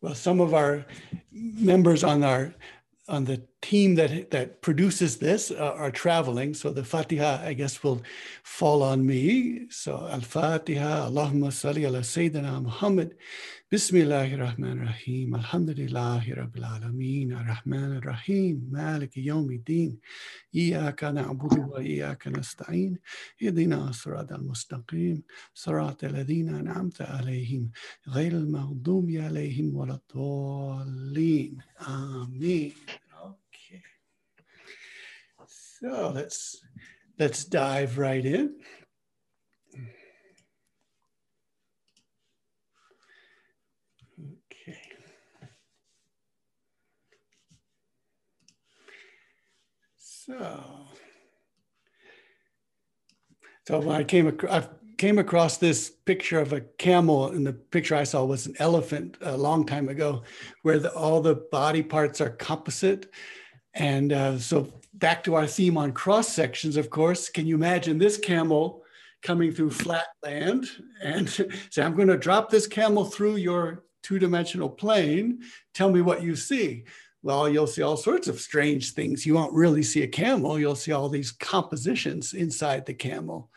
well, some of our members on our on the team that that produces this uh, are traveling. So the Fatiha, I guess, will fall on me. So Al Fatiha, Allahumma salli ala Sayyidina Muhammad. بسم الله الرحمن الرحيم الحمد لله رب العالمين الرحمن الرحيم مالك يوم الدين إياك نعبد وإياك نستعين اهدنا الصراط المستقيم صراط الذين أنعمت عليهم غير المغضوب عليهم ولا الضالين آمين Okay. So let's let's dive right in. So, so I came across, I came across this picture of a camel, and the picture I saw was an elephant a long time ago, where the, all the body parts are composite. And uh, so, back to our theme on cross sections, of course, can you imagine this camel coming through flat land and say, I'm going to drop this camel through your two dimensional plane. Tell me what you see well, you'll see all sorts of strange things. You won't really see a camel, you'll see all these compositions inside the camel.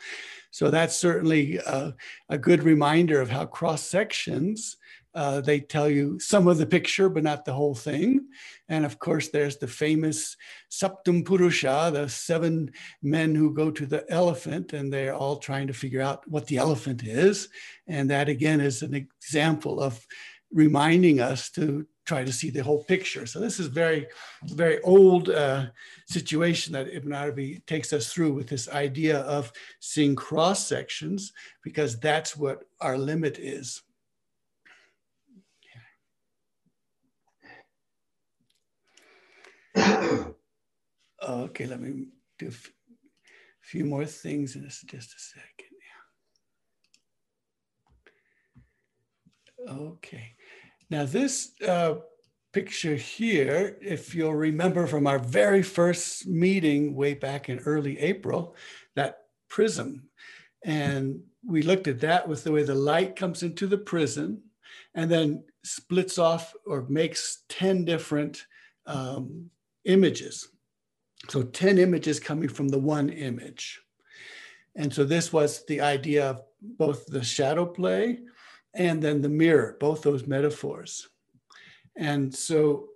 So that's certainly a, a good reminder of how cross sections. Uh, they tell you some of the picture, but not the whole thing. And of course, there's the famous Saptam Purusha, the seven men who go to the elephant, and they're all trying to figure out what the elephant is. And that again is an example of reminding us to try to see the whole picture. So this is very, very old uh, situation that Ibn Arabi takes us through with this idea of seeing cross sections because that's what our limit is. okay, let me do a few more things in just a second. Okay. Now this uh, picture here, if you'll remember from our very first meeting way back in early April, that prism. And we looked at that with the way the light comes into the prism and then splits off or makes 10 different um, images. So 10 images coming from the one image. And so this was the idea of both the shadow play and then the mirror, both those metaphors. And so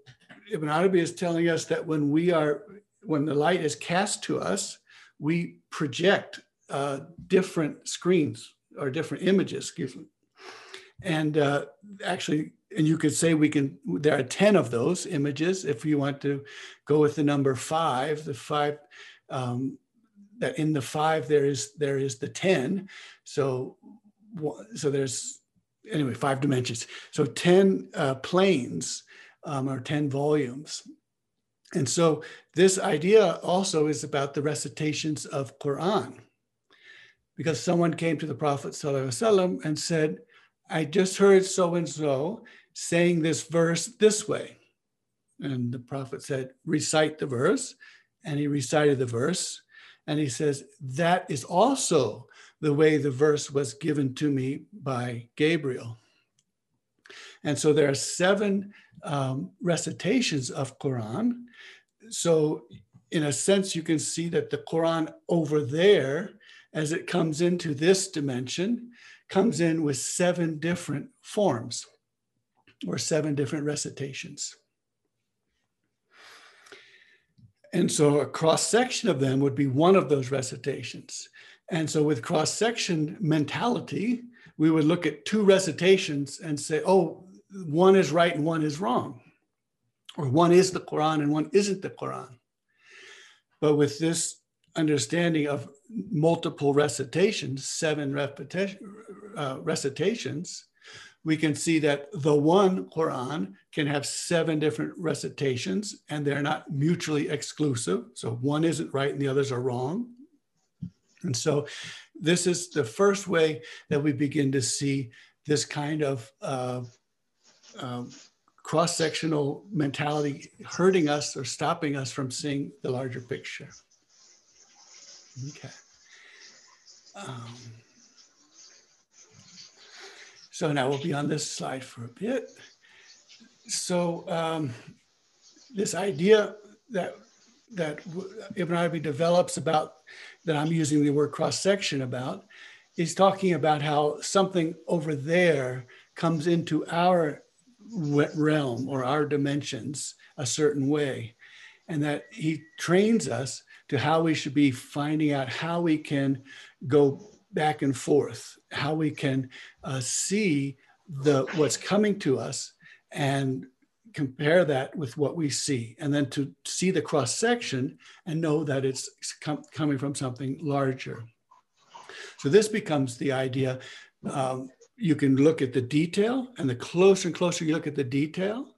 Ibn Arabi is telling us that when we are, when the light is cast to us, we project uh, different screens or different images, excuse me. And uh, actually, and you could say we can, there are 10 of those images. If you want to go with the number five, the five, um, that in the five, there is, there is the 10. So, so there's anyway, five dimensions. So 10 uh, planes um, or 10 volumes. And so this idea also is about the recitations of Quran. Because someone came to the Prophet ﷺ and said, I just heard so and so saying this verse this way. And the Prophet said, recite the verse. And he recited the verse. And he says, that is also the way the verse was given to me by Gabriel. And so there are seven um, recitations of Quran. So in a sense, you can see that the Quran over there, as it comes into this dimension, comes in with seven different forms or seven different recitations. And so a cross section of them would be one of those recitations. And so, with cross section mentality, we would look at two recitations and say, oh, one is right and one is wrong, or one is the Quran and one isn't the Quran. But with this understanding of multiple recitations, seven repetition, uh, recitations, we can see that the one Quran can have seven different recitations and they're not mutually exclusive. So one isn't right and the others are wrong. And so this is the first way that we begin to see this kind of uh, um, cross-sectional mentality hurting us or stopping us from seeing the larger picture. Okay. Um, so now we'll be on this slide for a bit. so um, this idea that that Ibn Arabi develops about that I'm using the word cross section about is talking about how something over there comes into our realm or our dimensions a certain way, and that he trains us to how we should be finding out how we can go back and forth, how we can uh, see the what's coming to us and compare that with what we see, and then to see the cross section and know that it's com- coming from something larger. So this becomes the idea. Um, you can look at the detail, and the closer and closer you look at the detail,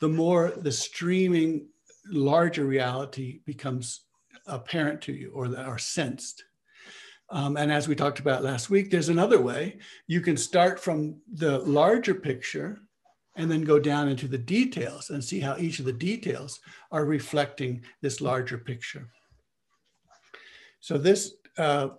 the more the streaming larger reality becomes apparent to you or, are sensed. Um, and as we talked about last week, there's another way. You can start from the larger picture and then go down into the details and see how each of the details are reflecting this larger picture. So this uh,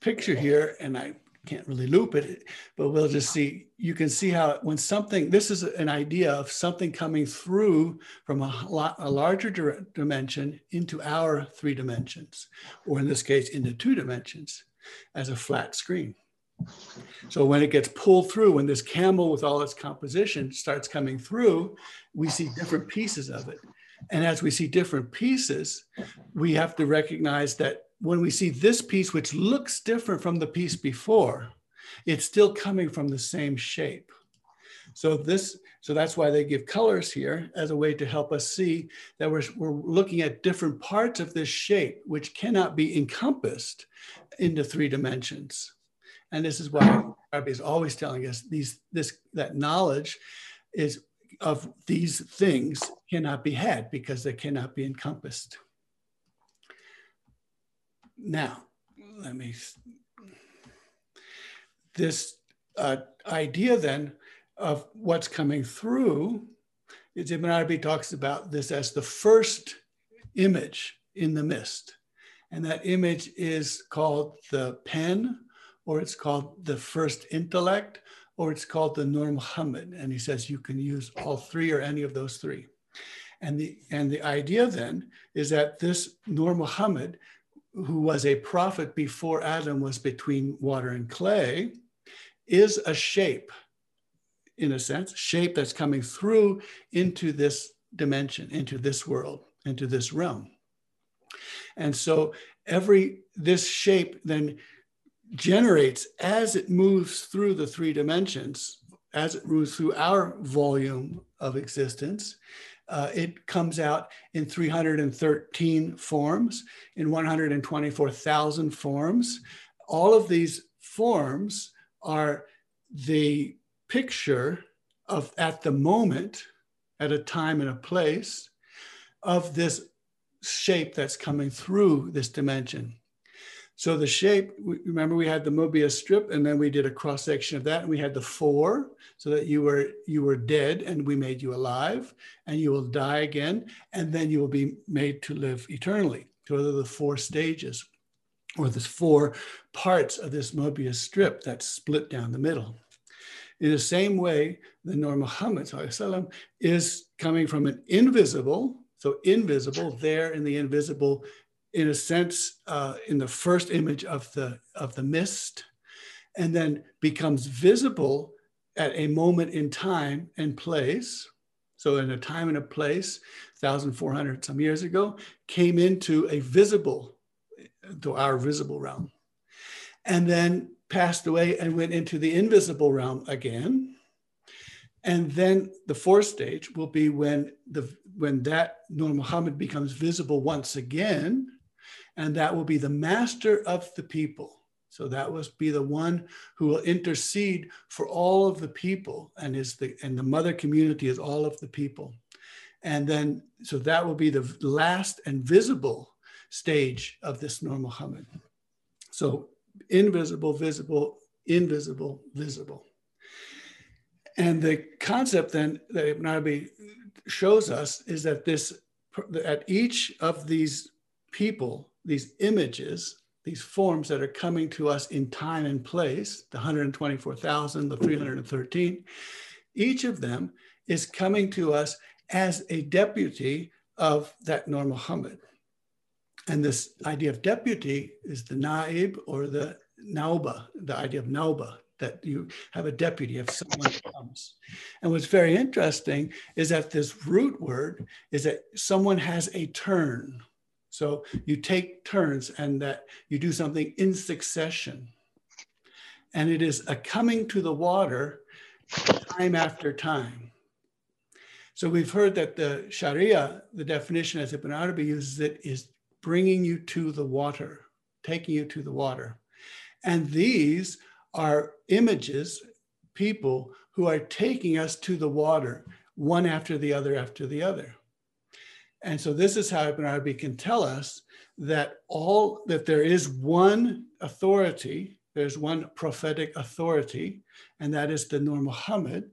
picture here, and I can't really loop it, but we'll just see, you can see how when something, this is an idea of something coming through from a, lot, a larger dimension into our three dimensions, or in this case, into two dimensions as a flat screen. So when it gets pulled through, when this camel with all its composition starts coming through, we see different pieces of it. And as we see different pieces, we have to recognize that when we see this piece, which looks different from the piece before, it's still coming from the same shape. So this, so that's why they give colors here as a way to help us see that we're, we're looking at different parts of this shape, which cannot be encompassed into three dimensions. And this is why Arabi is always telling us these, this, that knowledge is of these things cannot be had because they cannot be encompassed. Now, let me, this uh, idea then of what's coming through is Ibn Arabi talks about this as the first image in the mist. And that image is called the pen, or it's called the first intellect, or it's called the Nur Muhammad. And he says you can use all three or any of those three. And the, and the idea then is that this Nur Muhammad who was a prophet before Adam was between water and clay, is a shape, in a sense, shape that's coming through into this dimension, into this world, into this realm. And so every this shape then generates as it moves through the three dimensions, as it moves through our volume of existence, uh, it comes out in 313 forms, in 124,000 forms. All of these forms are the picture of at the moment, at a time and a place, of this shape that's coming through this dimension. So the shape, remember we had the Mobius strip and then we did a cross section of that and we had the four so that you were you were dead and we made you alive and you will die again and then you will be made to live eternally. So those are the four stages or the four parts of this Mobius strip that's split down the middle. In the same way, the Nur Muhammad is coming from an invisible, so invisible there in the invisible in a sense, uh, in the first image of the of the mist, and then becomes visible at a moment in time and place. So, in a time and a place, 1,400 some years ago, came into a visible, to our visible realm, and then passed away and went into the invisible realm again. And then the fourth stage will be when the when that Nur Muhammad becomes visible once again and that will be the master of the people. So that will be the one who will intercede for all of the people, and is the and the mother community is all of the people. And then, so that will be the last and visible stage of this Nur Muhammad. So invisible, visible, invisible, visible. And the concept then that Ibn Arabi shows us is that this, at each of these people, these images, these forms that are coming to us in time and place, the 124,000, the 313, each of them is coming to us as a deputy of that Nur Muhammad. And this idea of deputy is the naib or the nauba, the idea of nauba, that you have a deputy if someone comes. And what's very interesting is that this root word is that someone has a turn. So you take turns and that you do something in succession. And it is a coming to the water time after time. So we've heard that the Sharia, the definition as Ibn Arabi uses it, is bringing you to the water, taking you to the water. And these are images, people who are taking us to the water, one after the other after the other. And so this is how Ibn Arabi can tell us that all that there is one authority, there's one prophetic authority, and that is the Nur Muhammad,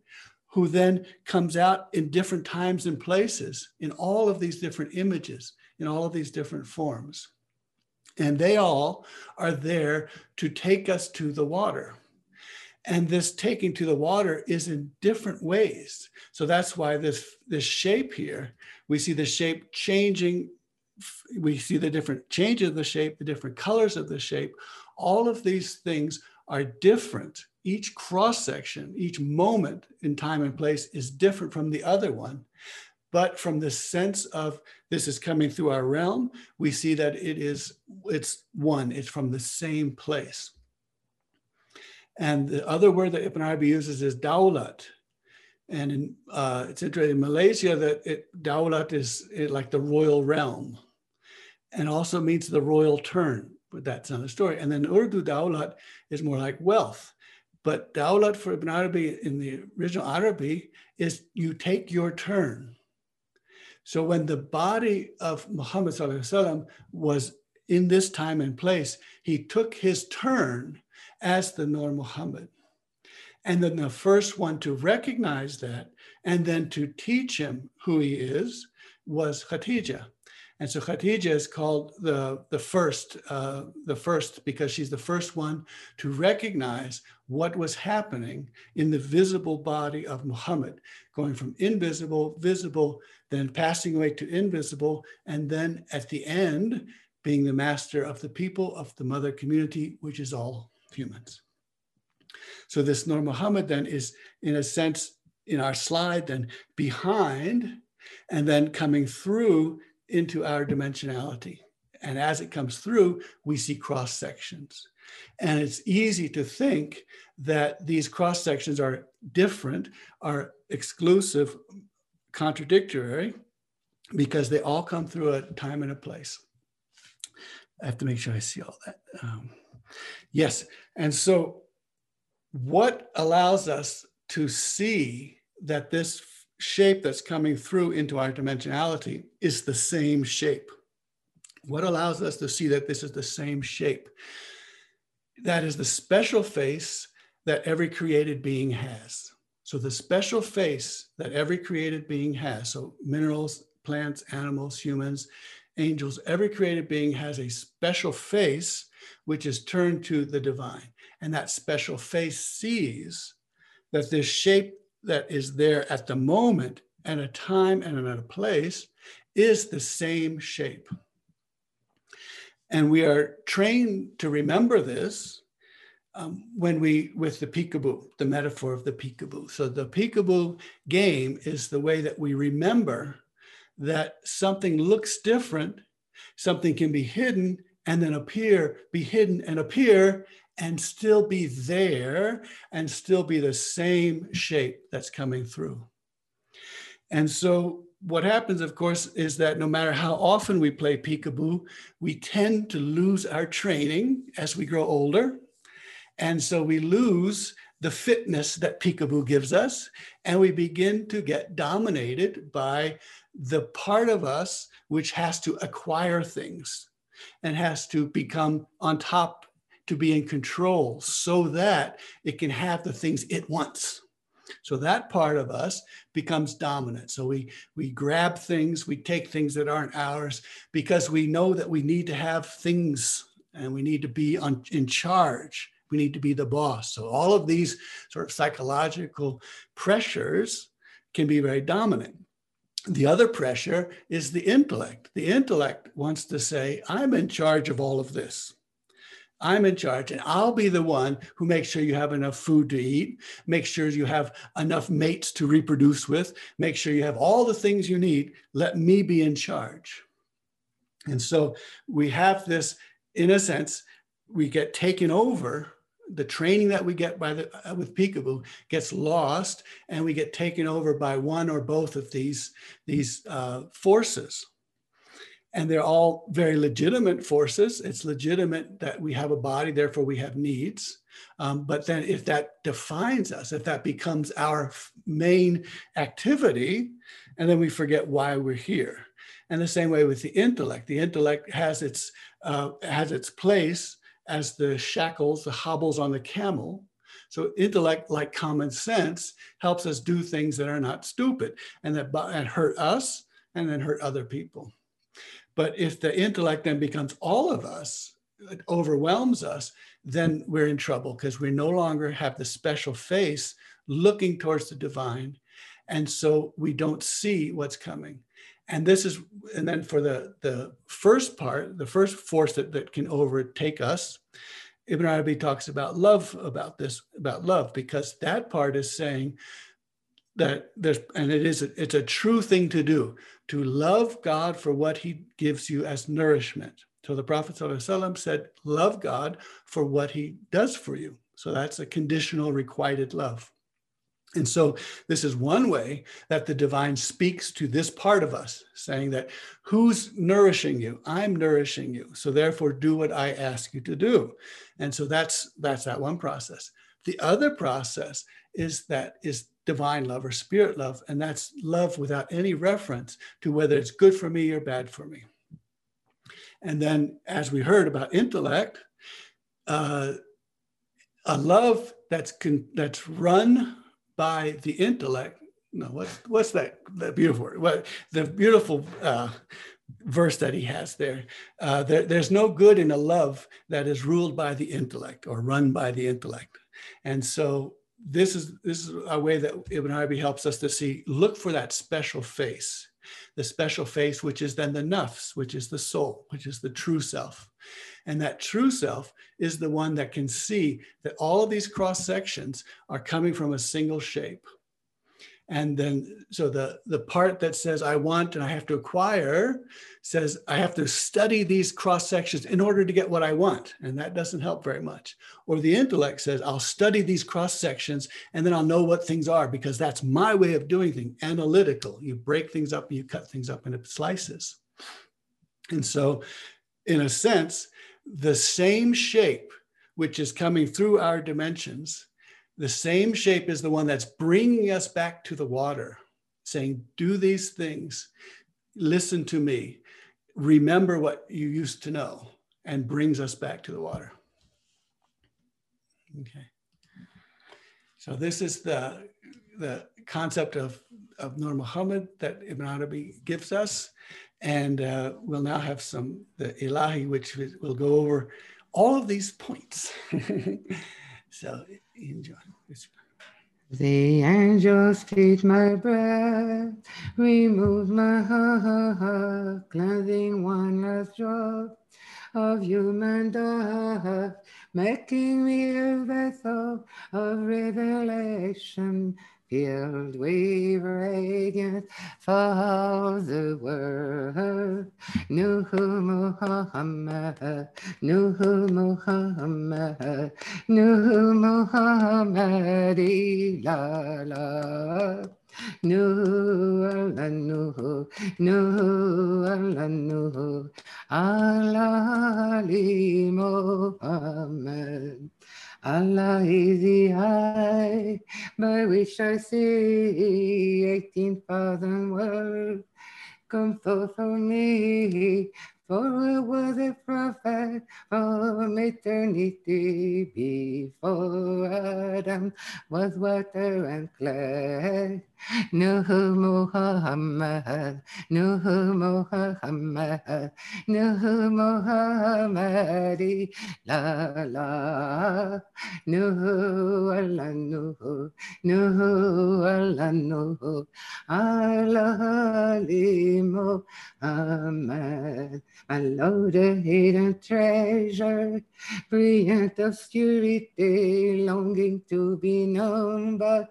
who then comes out in different times and places in all of these different images, in all of these different forms. And they all are there to take us to the water. And this taking to the water is in different ways. So that's why this, this shape here, we see the shape changing. We see the different changes of the shape, the different colors of the shape. All of these things are different. Each cross section, each moment in time and place is different from the other one. But from the sense of this is coming through our realm, we see that it is, it's one, it's from the same place. And the other word that Ibn Arabi uses is daulat. And in, uh, it's interesting in Malaysia that it, daulat is it, like the royal realm and also means the royal turn, but that's another story. And then Urdu daulat is more like wealth. But daulat for Ibn Arabi in the original Arabic is you take your turn. So when the body of Muhammad was in this time and place, he took his turn as the Nur Muhammad. And then the first one to recognize that and then to teach him who he is was Khadija. And so Khadija is called the, the first, uh, the first because she's the first one to recognize what was happening in the visible body of Muhammad, going from invisible, visible, then passing away to invisible, and then at the end, being the master of the people of the mother community, which is all humans. So this Nur Muhammad then is, in a sense, in our slide, then behind, and then coming through into our dimensionality. And as it comes through, we see cross sections. And it's easy to think that these cross sections are different, are exclusive, contradictory, because they all come through a time and a place. I have to make sure I see all that. Um, yes. And so, what allows us to see that this shape that's coming through into our dimensionality is the same shape? What allows us to see that this is the same shape? That is the special face that every created being has. So, the special face that every created being has, so minerals, plants, animals, humans, angels, every created being has a special face which is turned to the divine. And that special face sees that this shape that is there at the moment and a time and at a place is the same shape. And we are trained to remember this um, when we, with the peekaboo, the metaphor of the peekaboo. So the peekaboo game is the way that we remember that something looks different, something can be hidden and then appear, be hidden and appear, and still be there and still be the same shape that's coming through. And so, what happens, of course, is that no matter how often we play peekaboo, we tend to lose our training as we grow older. And so, we lose the fitness that peekaboo gives us, and we begin to get dominated by the part of us which has to acquire things and has to become on top to be in control so that it can have the things it wants. So that part of us becomes dominant. So we we grab things, we take things that aren't ours because we know that we need to have things and we need to be on, in charge. We need to be the boss. So all of these sort of psychological pressures can be very dominant. The other pressure is the intellect. The intellect wants to say, I'm in charge of all of this. I'm in charge, and I'll be the one who makes sure you have enough food to eat, make sure you have enough mates to reproduce with, make sure you have all the things you need. Let me be in charge. And so we have this, in a sense, we get taken over. The training that we get by the uh, with Peekaboo gets lost, and we get taken over by one or both of these these uh, forces and they're all very legitimate forces. It's legitimate that we have a body, therefore we have needs. Um, but then, if that defines us, if that becomes our main activity, and then we forget why we're here. And the same way with the intellect, the intellect has its uh, has its place as the shackles, the hobbles on the camel. So intellect, like common sense, helps us do things that are not stupid and that and hurt us and then hurt other people. But if the intellect then becomes all of us, it overwhelms us, then we're in trouble because we no longer have the special face looking towards the divine. And so we don't see what's coming. And this is, and then for the, the first part, the first force that, that can overtake us, Ibn Arabi talks about love, about this, about love, because that part is saying that there's, and it is, a, it's a true thing to do to love God for what he gives you as nourishment. So the Prophet ﷺ said, love God for what he does for you. So that's a conditional requited love. And so this is one way that the divine speaks to this part of us, saying that who's nourishing you? I'm nourishing you. So therefore do what I ask you to do. And so that's that's that one process. The other process is that is divine love or spirit love, and that's love without any reference to whether it's good for me or bad for me. And then, as we heard about intellect, uh, a love that's con- that's run by the intellect. No, what's what's that? That beautiful word. What the beautiful uh, verse that he has there. Uh, there. There's no good in a love that is ruled by the intellect or run by the intellect. And so this is this is a way that Ibn Arabi helps us to see. Look for that special face, the special face, which is then the nafs, which is the soul, which is the true self, and that true self is the one that can see that all of these cross sections are coming from a single shape. And then, so the, the part that says I want and I have to acquire says I have to study these cross sections in order to get what I want. And that doesn't help very much. Or the intellect says I'll study these cross sections and then I'll know what things are because that's my way of doing things, analytical. You break things up and you cut things up into slices. And so, in a sense, the same shape which is coming through our dimensions the same shape is the one that's bringing us back to the water, saying, Do these things, listen to me, remember what you used to know, and brings us back to the water. Okay. So this is the, the concept of, of Nur Muhammad that Ibn Arabi gives us. And uh, we'll now have some, the Ilahi, which will go over all of these points. so enjoy. The angels feed my breath, remove my heart, cleansing one last drop of human dust, making me a vessel of revelation filled with radiance for the world. Nuhu Muhammad, Nuhu Muhammad, Nuhu Muhammad, ilala. Nuhu Allah Nuhu, Nuhu Allah Nuhu, Allah Muhammad. Allah is the eye by which I see eighteen thousand worlds come forth from me For I was a prophet from eternity before Adam was water and clay. Nuhu Muhammad, Nuhu Muhammad, Nuhu Muhammadi, la la. Nuhu Allah Nuhu, Nuhu Allah Nuhu, Allah Ali Muhammad. My loaded hidden treasure, brilliant obscurity, longing to be known, but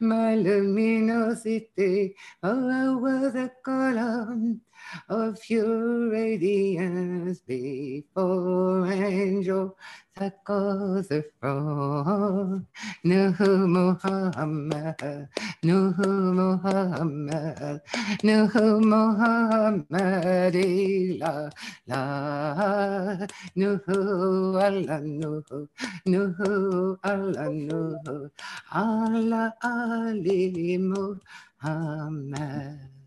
my luminosity. Oh, I was a column of pure radiance before angel that goes the throne. Nuhu Muhammad, Nuhu Muhammad, Nuhu Muhammad, la la, Nuhu Allah, Nuhu, Nuhu Allah, Nuhu, Allah Ali Muhammad.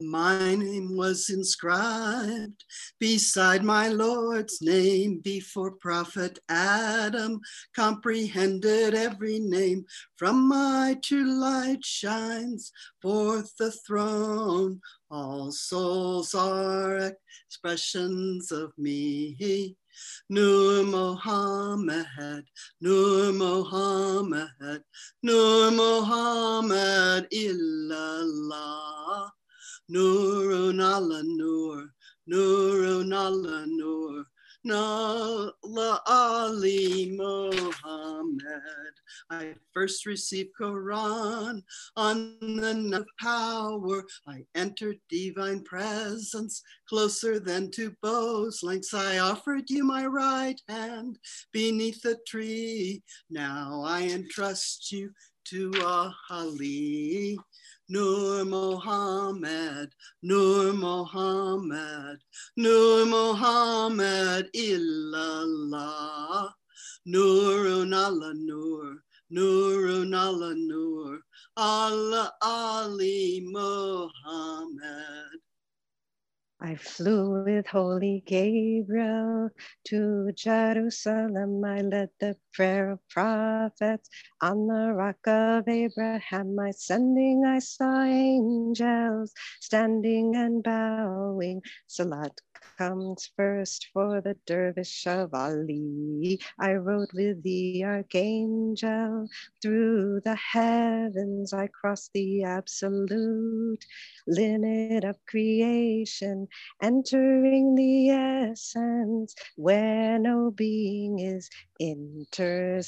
My name was inscribed beside my Lord's name before Prophet Adam comprehended every name. From my true light shines forth the throne. All souls are expressions of me. Nur Muhammad, Nur Muhammad, Nur Muhammad illallah. Nurun Nur, Nurun Nur, Nala Ali Mohammed. I first received Quran on the night of power. I entered divine presence closer than to bows lengths. I offered you my right hand beneath the tree. Now I entrust you to Ali. Nur Muhammad, Nur Muhammad, Nur Muhammad illallah. Nurun Allah Nur, Nurun Allah Nur, Allah Ali Muhammad. I flew with Holy Gabriel to Jerusalem. I led the prayer of prophets on the rock of Abraham. My sending, I saw angels standing and bowing. Salat comes first for the dervish of Ali. I rode with the archangel through the heavens. I crossed the absolute limit of creation, entering the essence where no being is interceding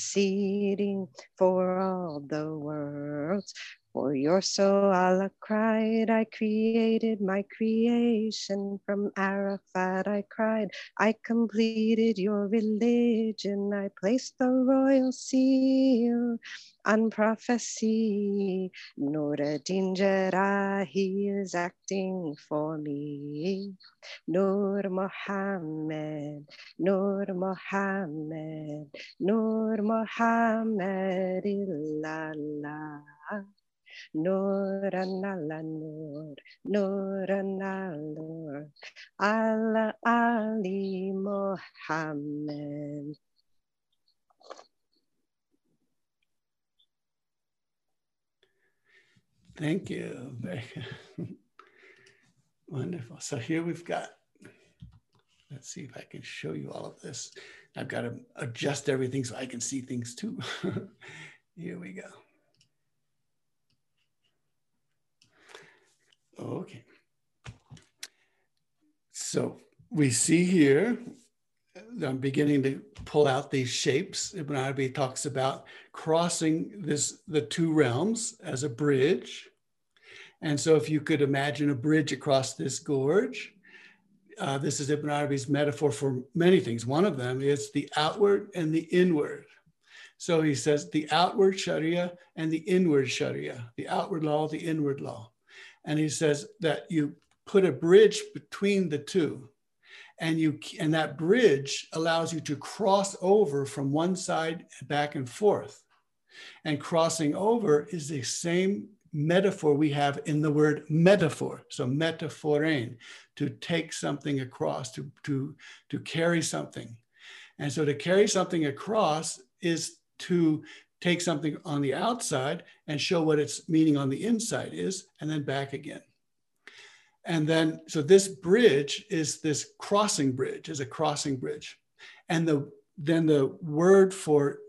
for all the worlds. For your soul, Allah cried, I created my creation. From Arafat, I cried, I completed your religion. I placed the royal seal on prophecy. Nuruddin Jerrahi is acting for me. Nur Muhammad, Nur Muhammad, Nur Muhammad illallah. Nur Allah Nur, Nur Nur, Allah Ali Muhammad. Thank you. Wonderful. So here we've got, let's see if I can show you all of this. I've got to adjust everything so I can see things too. here we go. Okay. So we see here, I'm beginning to pull out these shapes. Ibn Arabi talks about crossing this the two realms as a bridge. And so if you could imagine a bridge across this gorge, uh, this is Ibn Arabi's metaphor for many things. One of them is the outward and the inward. So he says the outward Sharia and the inward Sharia, the outward law, the inward law. And he says that you put a bridge between the two and you and that bridge allows you to cross over from one side back and forth and crossing over is the same metaphor we have in the word metaphor. So metaphorein, to take something across, to, to, to carry something. And so to carry something across is to take something on the outside and show what its meaning on the inside is, and then back again. And then, so this bridge is this crossing bridge, is a crossing bridge. And the then the word for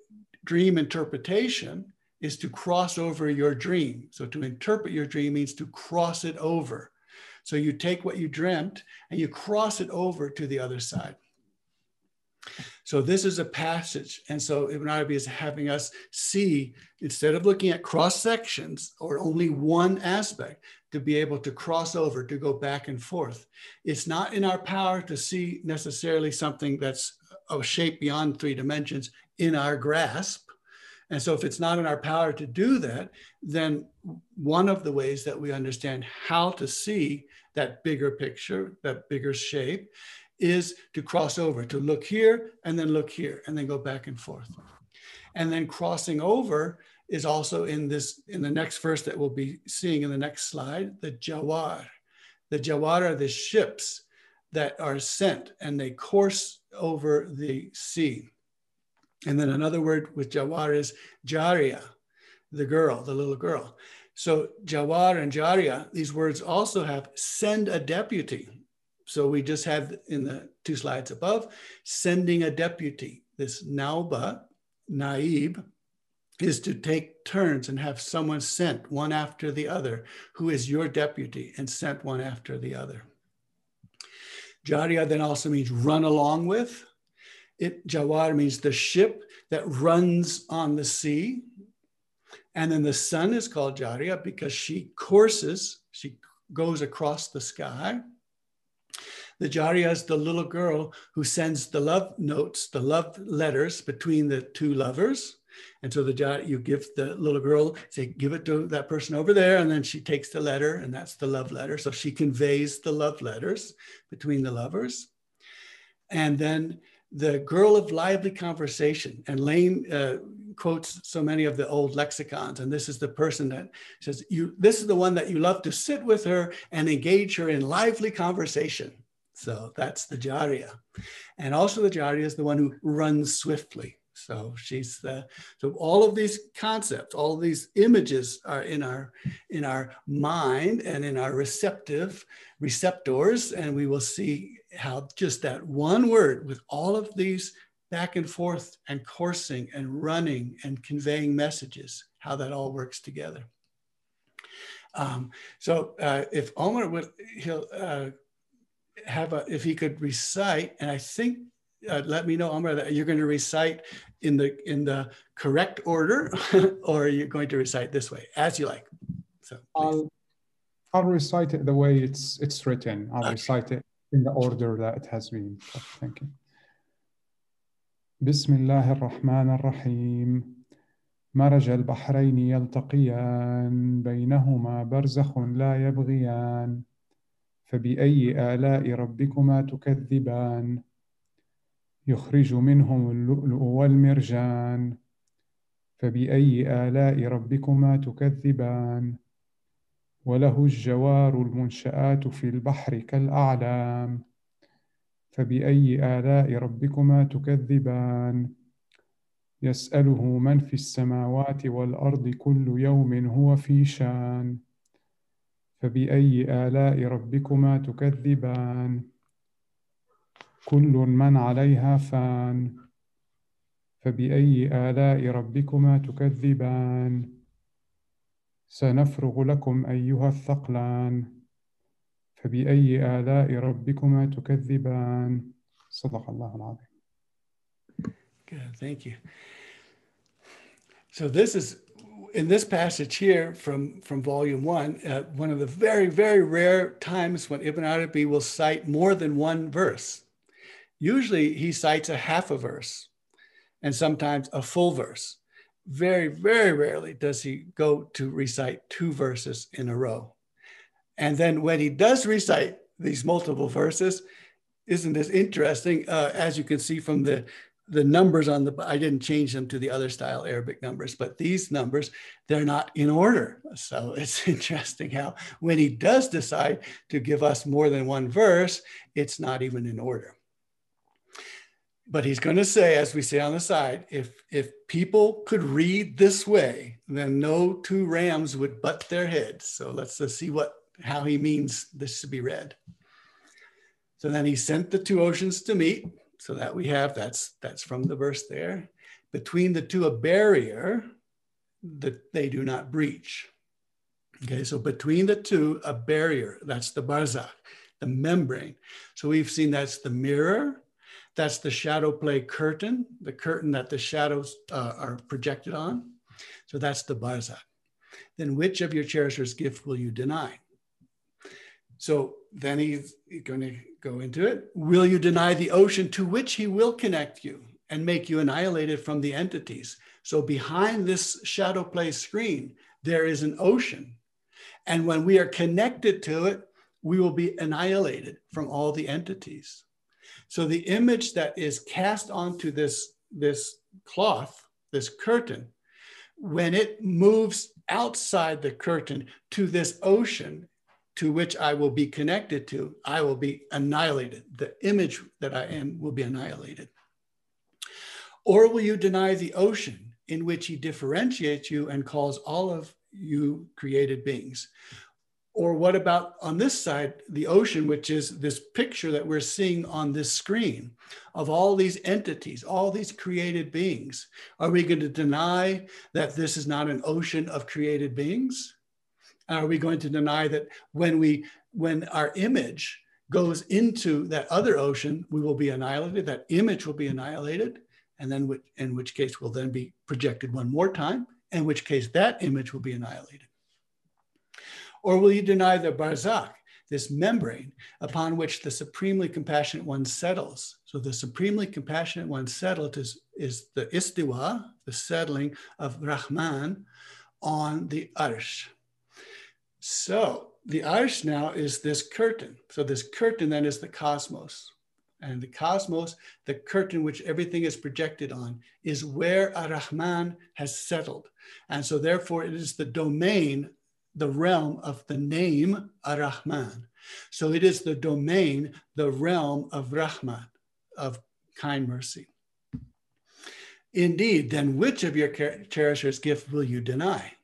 dream interpretation is to cross over your dream. So to interpret your dream means to cross it over. So you take what you dreamt and you cross it over to the other side. So this is a passage. And so Ibn Arabi is having us see, instead of looking at cross sections or only one aspect, to be able to cross over, to go back and forth. It's not in our power to see necessarily something that's a shape beyond three dimensions in our grasp. And so if it's not in our power to do that, then one of the ways that we understand how to see that bigger picture, that bigger shape, is to cross over, to look here and then look here and then go back and forth. And then crossing over is also in this, in the next verse that we'll be seeing in the next slide, the Jawar. The Jawar are the ships that are sent and they course over the sea. And then another word with Jawar is Jaria, the girl, the little girl. So Jawar and Jaria, these words also have send a deputy. So we just had in the two slides above, sending a deputy. This nauba, naib, is to take turns and have someone sent one after the other, who is your deputy and sent one after the other. Jaria then also means run along with. It, Jawar means the ship that runs on the sea. And then the sun is called Jaria because she courses, she goes across the sky. The Jariya is the little girl who sends the love notes, the love letters between the two lovers. And so the you give the little girl, say, give it to that person over there, and then she takes the letter, and that's the love letter. So she conveys the love letters between the lovers. And then the girl of lively conversation. And Lane uh, quotes so many of the old lexicons, and this is the person that says, "You. This is the one that you love to sit with her and engage her in lively conversation." So that's the Jariya. And also the Jariya is the one who runs swiftly. So she's the, so all of these concepts, all of these images are in our, in our mind and in our receptive receptors. And we will see how just that one word with all of these back and forth and coursing and running and conveying messages, how that all works together. Um, so uh, if Omar would, he'll uh, have a, if he could recite, and I think uh, let me know, Amr, that you're going to recite in the in the correct order, or are you going to recite this way, as you like? So I'll I'll recite it the way it's it's written. I'll okay. recite it in the order that it has been. Thank you. بسم الله الرحمن الرحيم مرج البحرين يلتقيان بينهما برزخ لا يبغيان فبأي آلاء ربكما تكذبان. يخرج منهم اللؤلؤ والمرجان. فبأي آلاء ربكما تكذبان. وله الجوار المنشآت في البحر كالأعلام. فبأي آلاء ربكما تكذبان. يسأله من في السماوات والأرض كل يوم هو في شان. فبأي آلاء ربكما تكذبان؟ كل من عليها فان. فبأي آلاء ربكما تكذبان؟ سنفرغ لكم أيها الثقلان. فبأي آلاء ربكما تكذبان؟ صدق الله العظيم. Good, thank you. So this is in this passage here from, from volume one, uh, one of the very, very rare times when Ibn Arabi will cite more than one verse. Usually he cites a half a verse and sometimes a full verse. Very, very rarely does he go to recite two verses in a row. And then when he does recite these multiple verses, isn't this interesting? Uh, as you can see from the the numbers on the, I didn't change them to the other style Arabic numbers, but these numbers, they're not in order. So it's interesting how when he does decide to give us more than one verse, it's not even in order. But he's going to say, as we say on the side, if, if people could read this way, then no two rams would butt their heads. So let's, let's see what, how he means this to be read. So then he sent the two oceans to meet so that we have, that's, that's from the verse there. Between the two, a barrier that they do not breach. Okay, so between the two, a barrier, that's the barzakh, the membrane. So we've seen that's the mirror, that's the shadow play curtain, the curtain that the shadows uh, are projected on. So that's the barzakh. Then which of your cherishers' gift will you deny? So then he's going to go into it. Will you deny the ocean to which he will connect you and make you annihilated from the entities? So behind this shadow play screen, there is an ocean. And when we are connected to it, we will be annihilated from all the entities. So the image that is cast onto this, this cloth, this curtain, when it moves outside the curtain to this ocean, to which I will be connected to, I will be annihilated. The image that I am will be annihilated. Or will you deny the ocean in which he differentiates you and calls all of you created beings? Or what about on this side, the ocean, which is this picture that we're seeing on this screen of all these entities, all these created beings? Are we going to deny that this is not an ocean of created beings? Are we going to deny that when we when our image goes into that other ocean, we will be annihilated, that image will be annihilated, and then in which case will then be projected one more time, in which case that image will be annihilated. Or will you deny the barzakh, this membrane upon which the supremely compassionate one settles? So the supremely compassionate one settled is, is the istiwa, the settling of Rahman on the arsh. So the arsh now is this curtain. So this curtain then is the cosmos. And the cosmos, the curtain which everything is projected on, is where Ar-Rahman has settled. And so therefore it is the domain, the realm of the name Ar-Rahman. So it is the domain, the realm of Rahman, of kind mercy. Indeed, then which of your cherishers' gift will you deny?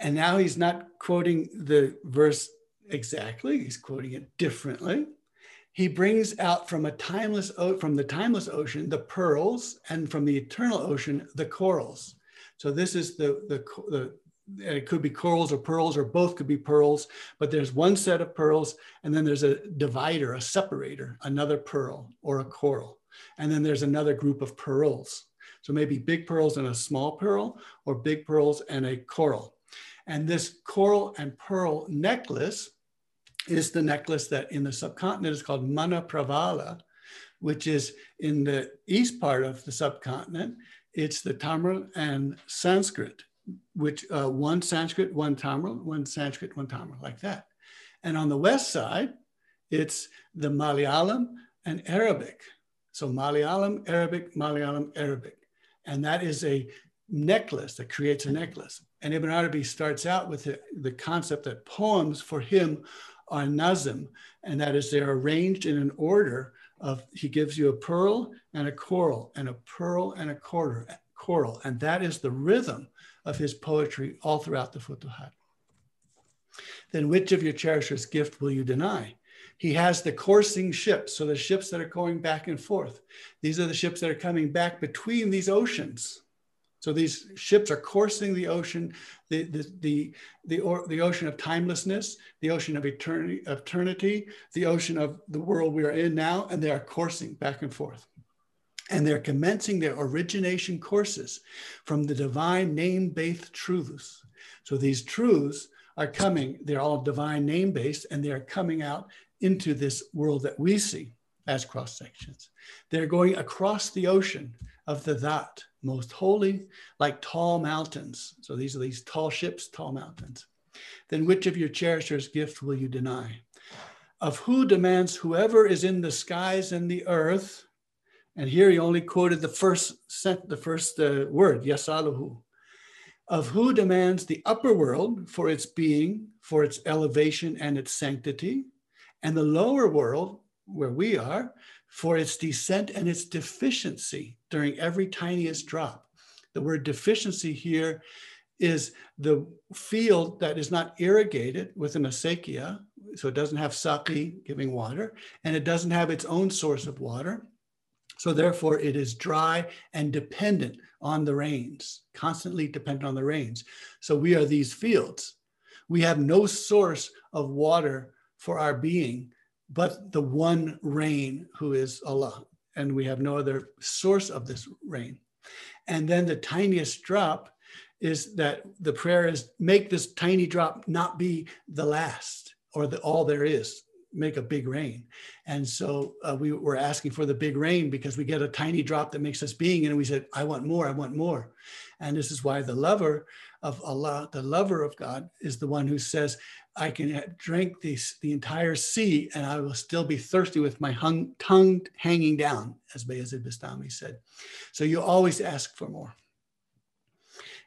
And now he's not quoting the verse exactly, he's quoting it differently. He brings out from a timeless from the timeless ocean the pearls, and from the eternal ocean the corals. So this is the the, the it could be corals or pearls or both could be pearls but there's one set of pearls and then there's a divider a separator another pearl or a coral and then there's another group of pearls so maybe big pearls and a small pearl or big pearls and a coral and this coral and pearl necklace is the necklace that in the subcontinent is called Manapravala, which is in the east part of the subcontinent. It's the Tamil and Sanskrit, which uh, one Sanskrit, one Tamil, one Sanskrit, one Tamil, like that. And on the west side, it's the Malayalam and Arabic. So Malayalam, Arabic, Malayalam, Arabic. And that is a necklace that creates a mm-hmm. necklace. And Ibn Arabi starts out with the, the concept that poems for him are nazim, and that is they're arranged in an order of he gives you a pearl and a coral and a pearl and a quarter coral, and that is the rhythm of his poetry all throughout the Futuhat. Then which of your cherishers' gift will you deny? He has the coursing ships, so the ships that are going back and forth. These are the ships that are coming back between these oceans. So these ships are coursing the ocean, the, the, the, the, or, the ocean of timelessness, the ocean of eternity, of eternity, the ocean of the world we are in now, and they are coursing back and forth. And they're commencing their origination courses from the divine name-based truths. So these truths are coming, they're all divine name-based, and they are coming out into this world that we see as cross sections. They're going across the ocean of the that most holy, like tall mountains. So these are these tall ships, tall mountains. Then which of your cherishers' gift will you deny? Of who demands whoever is in the skies and the earth, And here he only quoted the first sent the first uh, word, Yasaluhu, of who demands the upper world for its being, for its elevation and its sanctity, and the lower world, where we are, for its descent and its deficiency during every tiniest drop. The word deficiency here is the field that is not irrigated with an acequia, so it doesn't have saki giving water, and it doesn't have its own source of water. So therefore, it is dry and dependent on the rains, constantly dependent on the rains. So we are these fields. We have no source of water for our being but the one rain who is Allah. And we have no other source of this rain. And then the tiniest drop is that the prayer is make this tiny drop not be the last or the all there is make a big rain and so uh, we were asking for the big rain because we get a tiny drop that makes us being and we said i want more i want more and this is why the lover of allah the lover of god is the one who says i can drink this, the entire sea and i will still be thirsty with my hung, tongue hanging down as bayezid bastami said so you always ask for more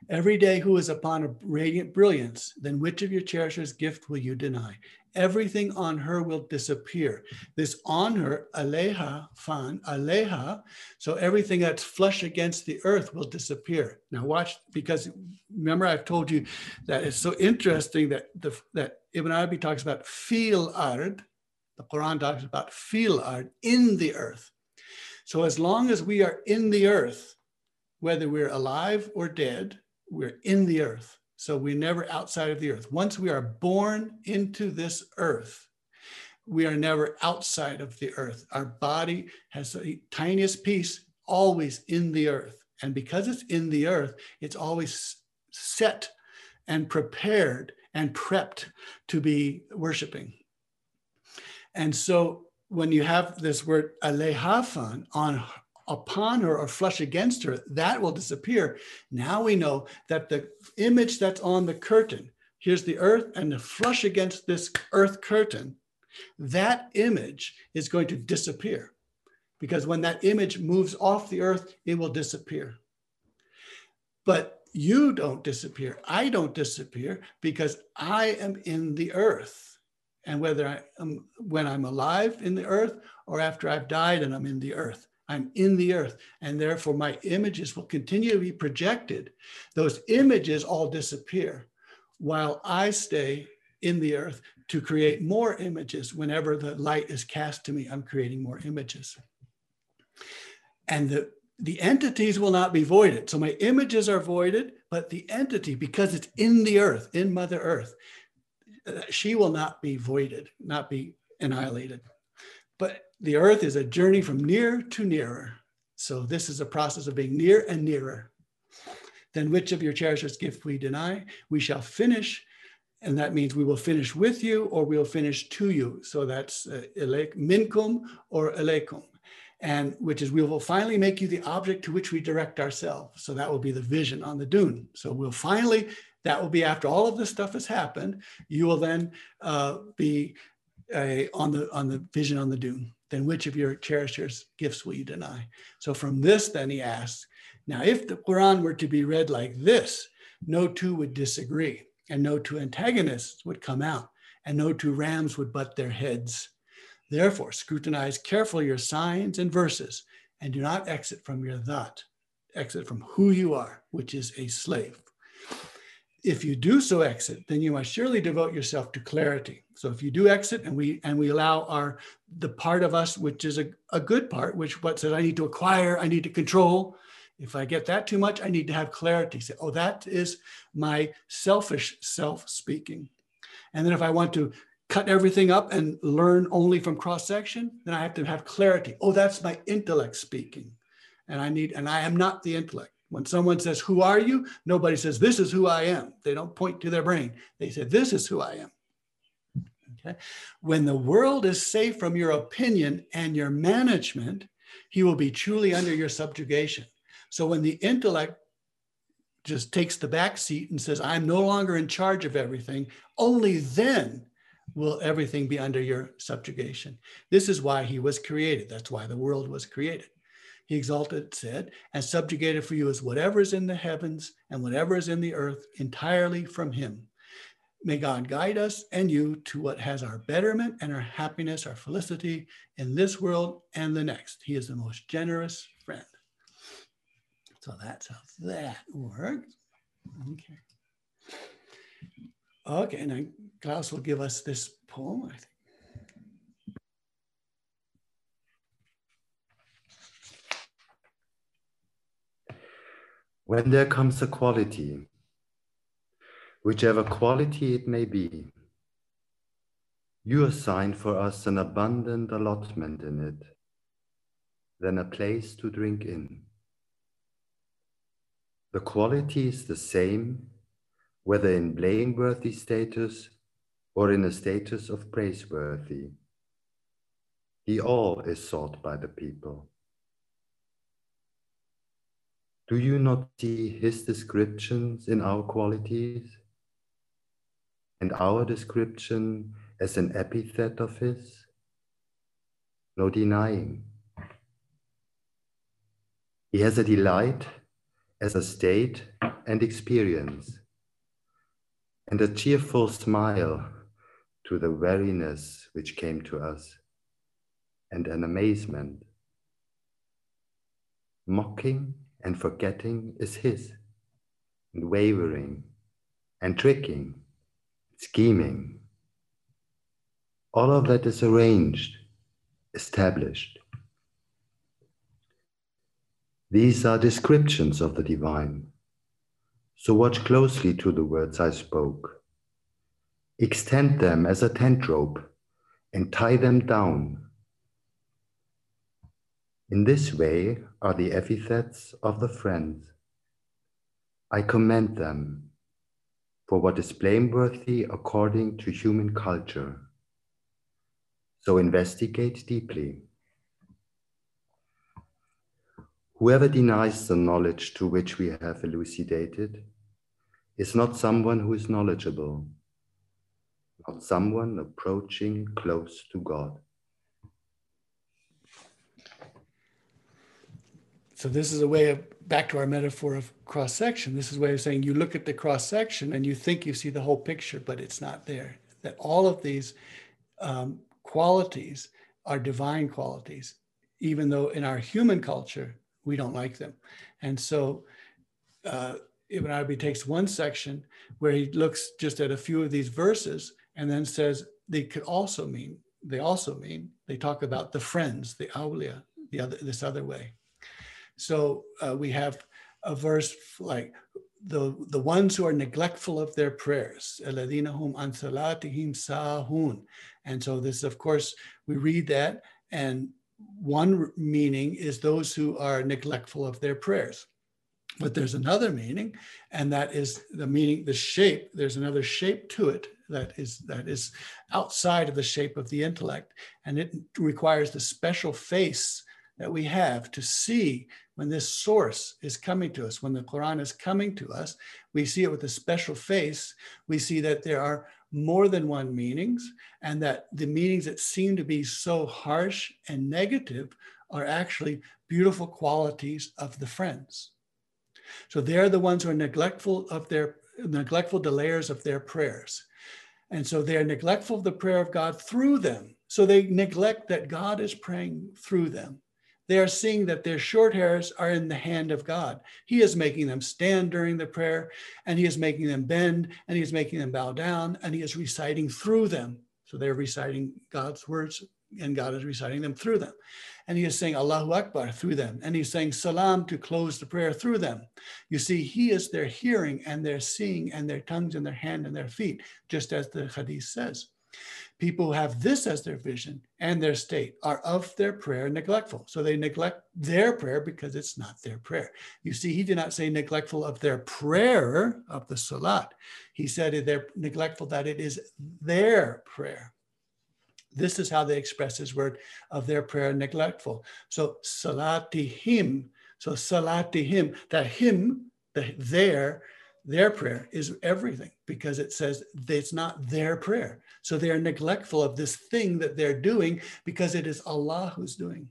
Every day who is upon a radiant brilliance, then which of your cherishers' gift will you deny? Everything on her will disappear. This on her, aleha, fan, aleha, so everything that's flush against the earth will disappear. Now watch, because remember I've told you that it's so interesting that the, that Ibn Arabi talks about fil ard, the Quran talks about fil ard, in the earth. So as long as we are in the earth, whether we're alive or dead, we're in the earth. So we're never outside of the earth. Once we are born into this earth, we are never outside of the earth. Our body has the tiniest piece always in the earth. And because it's in the earth, it's always set and prepared and prepped to be worshiping. And so when you have this word alehafan on upon her or flush against her, that will disappear. Now we know that the image that's on the curtain, here's the earth and the flush against this earth curtain, that image is going to disappear. Because when that image moves off the earth, it will disappear. But you don't disappear. I don't disappear because I am in the earth. And whether I am when I'm alive in the earth or after I've died and I'm in the earth, I'm in the earth, and therefore my images will continue to be projected. Those images all disappear while I stay in the earth to create more images. Whenever the light is cast to me, I'm creating more images. And the, the entities will not be voided. So my images are voided, but the entity, because it's in the earth, in Mother Earth, she will not be voided, not be annihilated. But the earth is a journey from near to nearer. So this is a process of being near and nearer. Then which of your cherishers gift we deny? We shall finish, and that means we will finish with you or we'll finish to you. So that's uh, minkum or elekum, and which is we will finally make you the object to which we direct ourselves. So that will be the vision on the dune. So we'll finally, that will be after all of this stuff has happened, you will then uh, be on the on the vision on the dune then which of your cherishers gifts will you deny? So from this, then he asks, now if the Quran were to be read like this, no two would disagree, and no two antagonists would come out, and no two rams would butt their heads. Therefore, scrutinize carefully your signs and verses, and do not exit from your that, exit from who you are, which is a slave if you do so exit, then you must surely devote yourself to clarity. So if you do exit and we and we allow our the part of us which is a, a good part, which what says I need to acquire, I need to control. If I get that too much, I need to have clarity. Say, oh, that is my selfish self speaking. And then if I want to cut everything up and learn only from cross section, then I have to have clarity. Oh, that's my intellect speaking. And I need, and I am not the intellect. When someone says, Who are you? Nobody says, This is who I am. They don't point to their brain. They say, This is who I am. Okay. When the world is safe from your opinion and your management, he will be truly under your subjugation. So when the intellect just takes the back seat and says, I'm no longer in charge of everything, only then will everything be under your subjugation. This is why he was created. That's why the world was created. he exalted, said, and subjugated for you is whatever is in the heavens and whatever is in the earth entirely from him. May God guide us and you to what has our betterment and our happiness, our felicity in this world and the next. He is the most generous friend. So that's how that works. Okay. Okay, now Klaus will give us this poem, I think. When there comes a quality, whichever quality it may be, you assign for us an abundant allotment in it, then a place to drink in. The quality is the same whether in blameworthy status or in a status of praiseworthy. He all is sought by the people. Do you not see his descriptions in our qualities? And our description as an epithet of his? No denying. He has a delight as a state and experience and a cheerful smile to the weariness which came to us, and an amazement. Mocking and forgetting is his, and wavering and tricking, scheming. All of that is arranged, established. These are descriptions of the divine so watch closely to the words I spoke. Extend them as a tent rope and tie them down. In this way are the epithets of the friends. I commend them for what is blameworthy according to human culture. So investigate deeply. Whoever denies the knowledge to which we have elucidated is not someone who is knowledgeable, not someone approaching close to God. So this is a way of back to our metaphor of cross section. This is a way of saying you look at the cross section and you think you see the whole picture, but it's not there. That all of these um, qualities are divine qualities, even though in our human culture we don't like them. And so uh, Ibn Arabi takes one section where he looks just at a few of these verses and then says they could also mean, they also mean, they talk about the friends, the awliya, the other, this other way. So uh, we have a verse like the, the ones who are neglectful of their prayers. sahun. And so this, of course, we read that and one meaning is those who are neglectful of their prayers. But there's another meaning, and that is the meaning, the shape. There's another shape to it that is that is outside of the shape of the intellect, and it requires the special face that we have to see when this source is coming to us, when the Quran is coming to us, we see it with a special face. We see that there are more than one meanings, and that the meanings that seem to be so harsh and negative are actually beautiful qualities of the friends. So they're the ones who are neglectful of their neglectful delayers of their prayers. And so they're neglectful of the prayer of God through them. So they neglect that God is praying through them. They are seeing that their short hairs are in the hand of God. He is making them stand during the prayer, and He is making them bend, and He is making them bow down, and He is reciting through them. So they're reciting God's words, and God is reciting them through them and he is saying Allahu Akbar through them, and he's saying Salam to close the prayer through them. You see, he is their hearing and their seeing and their tongues and their hand and their feet, just as the hadith says. People who have this as their vision and their state are of their prayer neglectful. So they neglect their prayer because it's not their prayer. You see, he did not say neglectful of their prayer of the salat. He said they're neglectful that it is their prayer. This is how they express his word of their prayer neglectful. So salati him. So salati him. That him, the their, their prayer is everything because it says it's not their prayer. So they are neglectful of this thing that they're doing because it is Allah who's doing.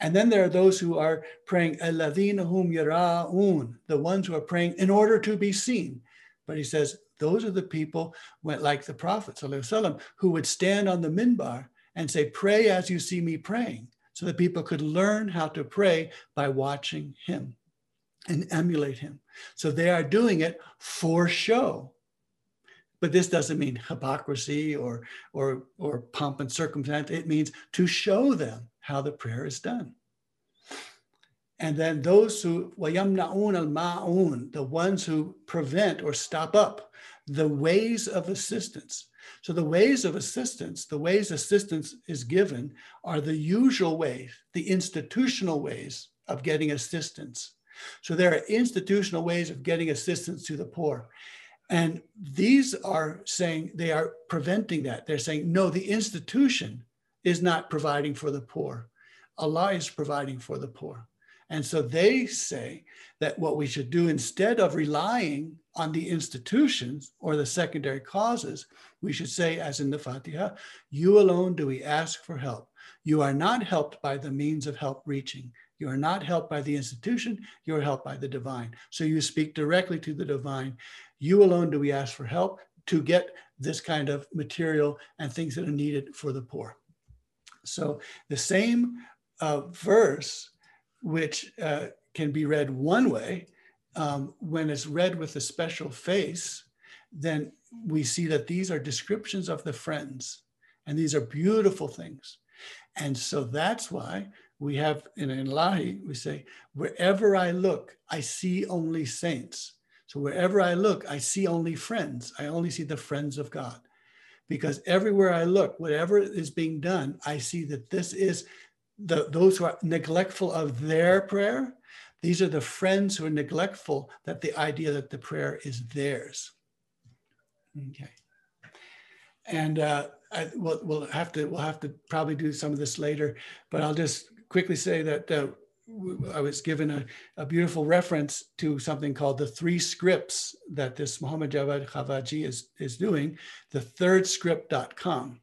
And then there are those who are praying, hum yara'un, the ones who are praying in order to be seen. But he says, those are the people, like the Prophet ﷺ, who would stand on the minbar and say, pray as you see me praying, so that people could learn how to pray by watching him and emulate him. So they are doing it for show. But this doesn't mean hypocrisy or, or, or pomp and circumstance. It means to show them how the prayer is done. And then those who, وَيَمْنَعُونَ الْمَاعُونَ, the ones who prevent or stop up the ways of assistance. So the ways of assistance, the ways assistance is given are the usual ways, the institutional ways of getting assistance. So there are institutional ways of getting assistance to the poor. And these are saying they are preventing that. They're saying, no, the institution is not providing for the poor. Allah is providing for the poor. And so they say that what we should do instead of relying on the institutions or the secondary causes, we should say, as in the Fatiha, you alone do we ask for help. You are not helped by the means of help reaching. You are not helped by the institution, you are helped by the divine. So you speak directly to the divine. You alone do we ask for help to get this kind of material and things that are needed for the poor. So the same uh, verse, which uh, can be read one way, um, when it's read with a special face, then we see that these are descriptions of the friends, and these are beautiful things. And so that's why we have in Ilahi, we say, wherever I look, I see only saints. So wherever I look, I see only friends. I only see the friends of God. Because everywhere I look, whatever is being done, I see that this is the, those who are neglectful of their prayer. These are the friends who are neglectful that the idea that the prayer is theirs. Okay. And uh, I, we'll, we'll have to we'll have to probably do some of this later, but I'll just quickly say that uh, I was given a, a, beautiful reference to something called the three scripts that this Muhammad Javad Khavaji is, is doing, the thirdscript.com.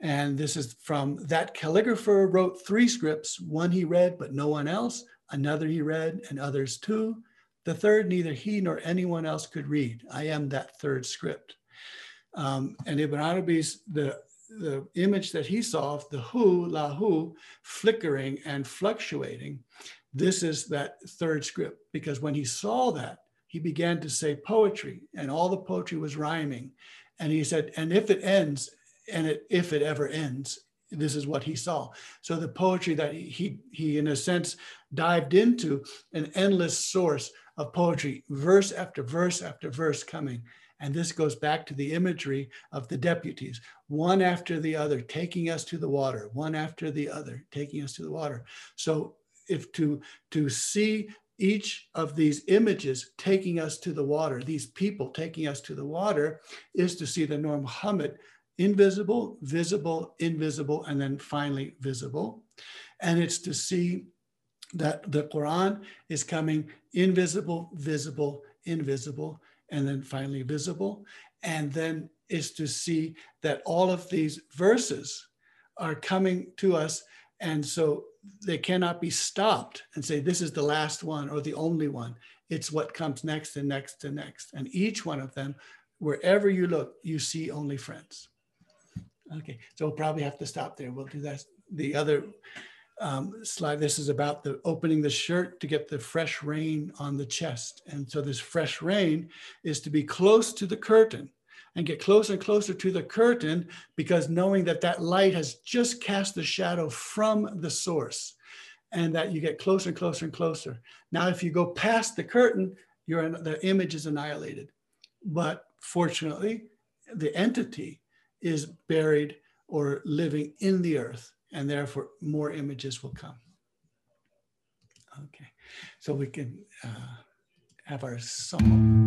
And this is from that calligrapher wrote three scripts. One he read, but no one else. Another he read, and others too. The third, neither he nor anyone else could read. I am that third script. Um, and Ibn Arabi's, the the image that he saw of the hu, lahu, flickering and fluctuating, this is that third script. Because when he saw that, he began to say poetry, and all the poetry was rhyming. And he said, and if it ends, and it, if it ever ends, this is what he saw. So the poetry that he, he, in a sense, dived into an endless source of poetry, verse after verse after verse coming. And this goes back to the imagery of the deputies, one after the other, taking us to the water, one after the other, taking us to the water. So if to, to see each of these images taking us to the water, these people taking us to the water, is to see the Nur Muhammad invisible, visible, invisible, and then finally visible. And it's to see that the Quran is coming invisible, visible, invisible, and then finally visible. And then is to see that all of these verses are coming to us. And so they cannot be stopped and say, this is the last one or the only one. It's what comes next and next and next. And each one of them, wherever you look, you see only friends. Okay, so we'll probably have to stop there. We'll do that. The other um, slide. This is about the opening the shirt to get the fresh rain on the chest. And so this fresh rain is to be close to the curtain and get closer and closer to the curtain because knowing that that light has just cast the shadow from the source and that you get closer and closer and closer. Now, if you go past the curtain, you're the image is annihilated. But fortunately, the entity is buried or living in the earth and therefore more images will come. Okay, so we can uh, have our song.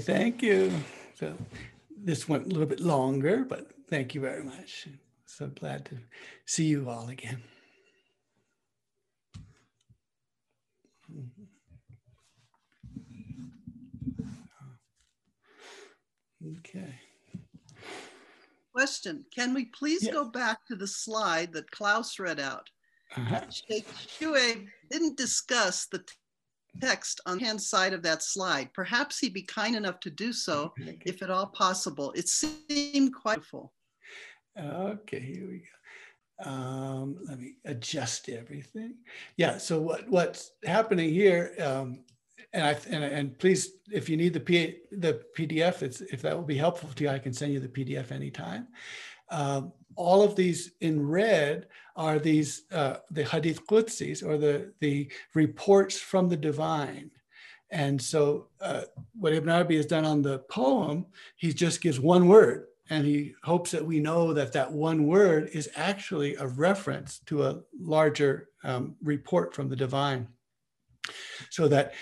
Okay, thank you. So this went a little bit longer, but thank you very much. So glad to see you all again. Okay. Question, can we please Yeah. go back to the slide that Klaus read out? Uh-huh. Sheikh didn't discuss the text on the hand side of that slide. Perhaps he'd be kind enough to do so Okay. if at all possible. It seemed quite full. Okay, here we go. Um, let me adjust everything. Yeah, so what, what's happening here, um, and I and, and please, if you need the P, the PDF, it's, if that will be helpful to you, I can send you the PDF anytime. Um, all of these in red are these uh, the Hadith Qudsis or the the reports from the divine. And so, uh, what Ibn Arabi has done on the poem, he just gives one word, and he hopes that we know that that one word is actually a reference to a larger um, report from the divine so that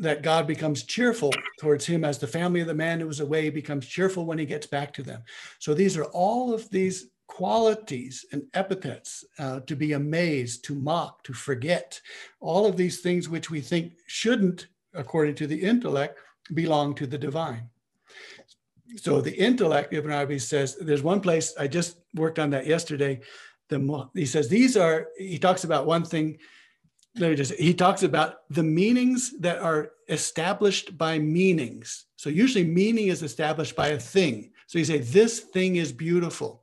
that god becomes cheerful towards him as the family of the man who was away becomes cheerful when he gets back to them so these are all of these qualities and epithets uh, to be amazed to mock to forget all of these things which we think shouldn't according to the intellect belong to the divine so the intellect, Ibn Arabi says, there's one place I just worked on that yesterday. The he says these are. He talks about one thing. Let me just. He talks about the meanings that are established by meanings. So usually meaning is established by a thing. So you say this thing is beautiful,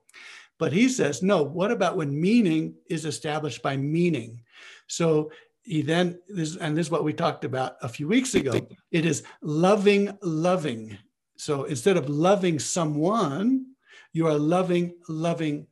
but he says no. What about when meaning is established by meaning? So he then this and this is what we talked about a few weeks ago. It is loving, loving. So instead of loving someone, you are loving, loving.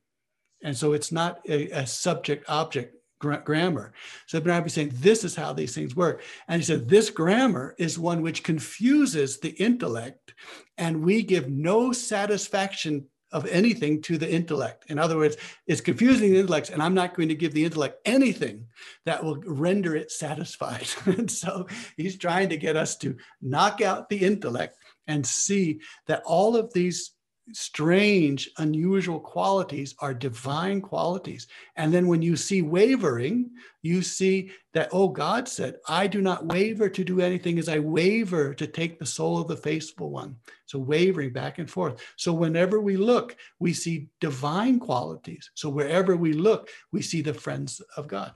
And so it's not a, a subject object gra- grammar. So Ibn Arabi is saying this is how these things work. And he said this grammar is one which confuses the intellect, and we give no satisfaction of anything to the intellect. In other words, it's confusing the intellect, and I'm not going to give the intellect anything that will render it satisfied. and so he's trying to get us to knock out the intellect and see that all of these strange, unusual qualities are divine qualities. And then when you see wavering, you see that, oh, God said, I do not waver to do anything as I waver to take the soul of the faithful one. So wavering back and forth. So whenever we look, we see divine qualities. So wherever we look, we see the friends of God.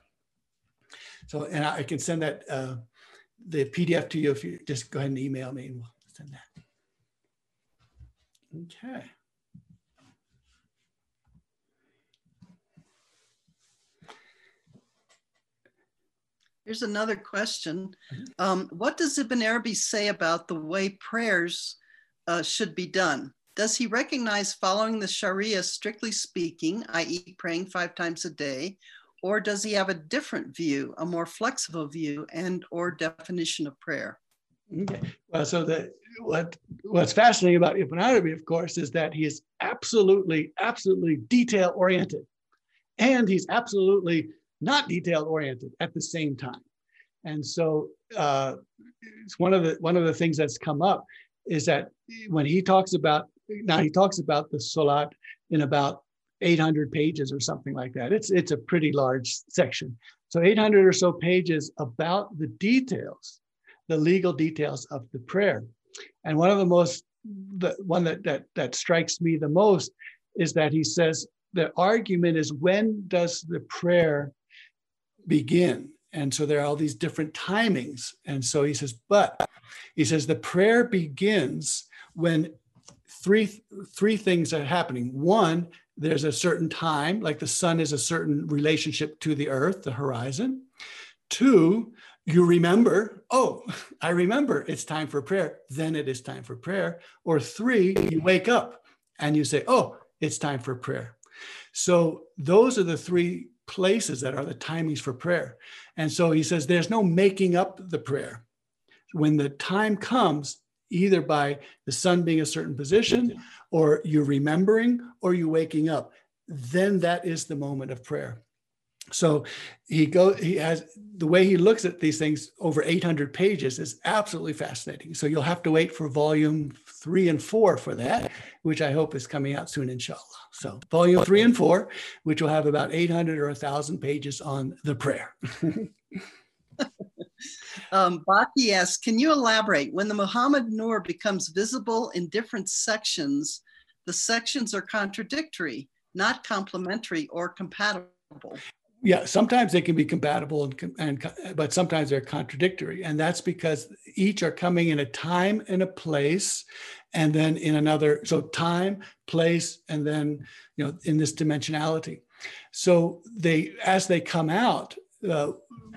So, and I can send that, uh, the PDF to you if you just go ahead and email me and we'll send that. Okay. Here's another question. Um, what does Ibn Arabi say about the way prayers uh, should be done? Does he recognize following the Sharia, strictly speaking, i.e., praying five times a day, or does he have a different view, a more flexible view, and or definition of prayer? Okay. Well, so the what what's fascinating about Ibn Arabi, of course, is that he is absolutely, absolutely detail oriented, and he's absolutely not detail oriented at the same time. And so, uh, it's one of the one of the things that's come up is that when he talks about now he talks about the Salat in about 800 pages or something like that. It's it's a pretty large section. So 800 or so pages about the details the legal details of the prayer. And one of the most, the one that, that, that strikes me the most is that he says the argument is when does the prayer begin? And so there are all these different timings. And so he says, but he says the prayer begins when three, three things are happening. One, there's a certain time, like the sun is a certain relationship to the earth, the horizon. Two, you remember, oh, I remember it's time for prayer, then it is time for prayer. Or three, you wake up and you say, oh, it's time for prayer. So those are the three places that are the timings for prayer. And so he says there's no making up the prayer. When the time comes, either by the sun being a certain position, or you remembering, or you waking up, then that is the moment of prayer. So he go he has the way he looks at these things over 800 pages is absolutely fascinating. So you'll have to wait for volume three and four for that, which I hope is coming out soon, inshallah. So volume three and four, which will have about 800 or 1,000 pages on the prayer. um, Baki asks, can you elaborate? When the Muhammad Nur becomes visible in different sections, the sections are contradictory, not complementary or compatible. Yeah, sometimes they can be compatible and, and but sometimes they're contradictory, and that's because each are coming in a time and a place, and then in another. So time, place, and then you know in this dimensionality. So they as they come out, uh,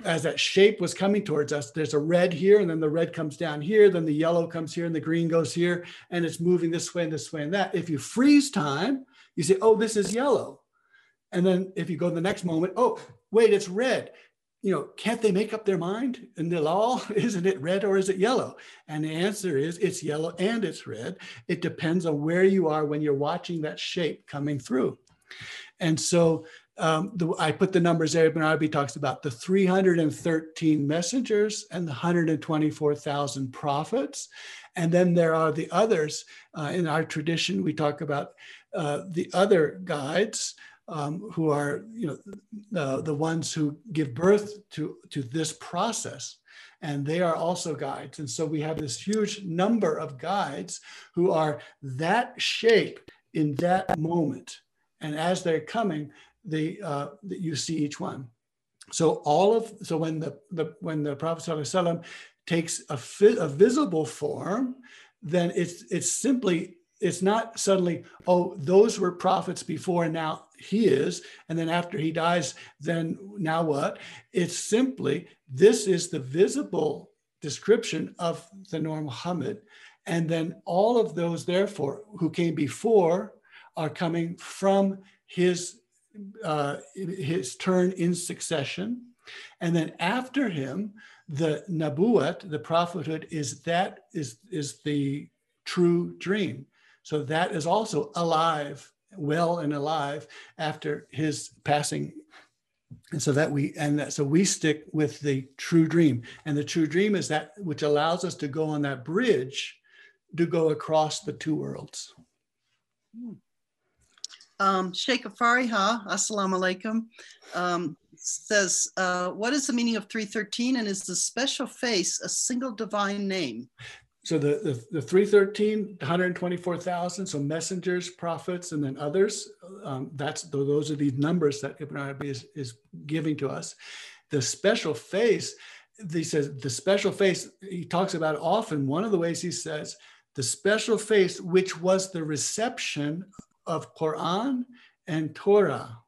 as that shape was coming towards us, there's a red here, and then the red comes down here, then the yellow comes here, and the green goes here, and it's moving this way and this way and that. If you freeze time, you say, oh, this is yellow. And then if you go to the next moment, oh, wait, it's red. You know, can't they make up their mind? And they'll all, isn't it red or is it yellow? And the answer is it's yellow and it's red. It depends on where you are when you're watching that shape coming through. And so um, the, I put the numbers there. Ibn Arabi talks about the 313 messengers and the 124,000 prophets. And then there are the others. Uh, in our tradition, we talk about uh, the other guides um, who are, you know, the, ones who give birth to, to this process. And they are also guides. And so we have this huge number of guides who are that shape in that moment. And as they're coming, the, uh, you see each one. So all of so when the, the when the Prophet ﷺ takes a, a visible form, then it's it's simply it's not suddenly oh those were prophets before and now he is and then after he dies then now what it's simply this is the visible description of the Nur Muhammad and then all of those therefore who came before are coming from his uh, his turn in succession. And then after him, the nabuat, the prophethood, is that is, is the true dream. So that is also alive, well and alive after his passing. And so that we and that so we stick with the true dream. And the true dream is that which allows us to go on that bridge to go across the two worlds. Um, Sheikh Afariha, Assalamu alaikum, um, says, uh, What is the meaning of 313 and is the special face a single divine name? So the, the, the 313, 124,000, so messengers, prophets, and then others, um, that's those are these numbers that Ibn Arabi is, is giving to us. The special face, he says, the special face, he talks about often. One of the ways he says, the special face, which was the reception of Quran and Torah.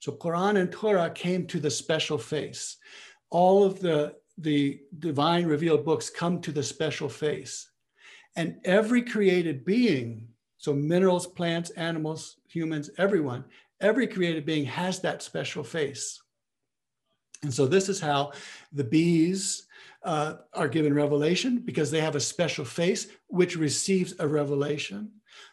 So Quran and Torah came to the special face. All of the, the divine revealed books come to the special face. And every created being, so minerals, plants, animals, humans, everyone, every created being has that special face. And so this is how the bees uh, are given revelation because they have a special face which receives a revelation.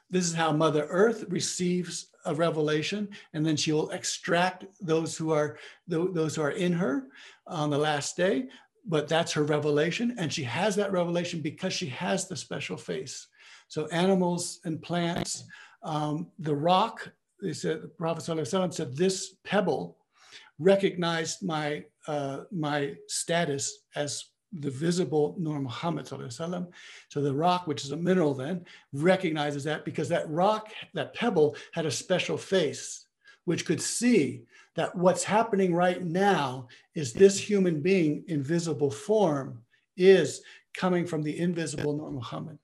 This is how Mother Earth receives a revelation, and then she will extract those who are those who are in her on the last day. But that's her revelation, and she has that revelation because she has the special face. So animals and plants, um, the rock. They said the Prophet ﷺ said this pebble recognized my uh, my status as the visible Nur Muhammad. So the rock, which is a mineral, then recognizes that because that rock, that pebble, had a special face, which could see that what's happening right now is this human being in visible form is coming from the invisible Nur Muhammad.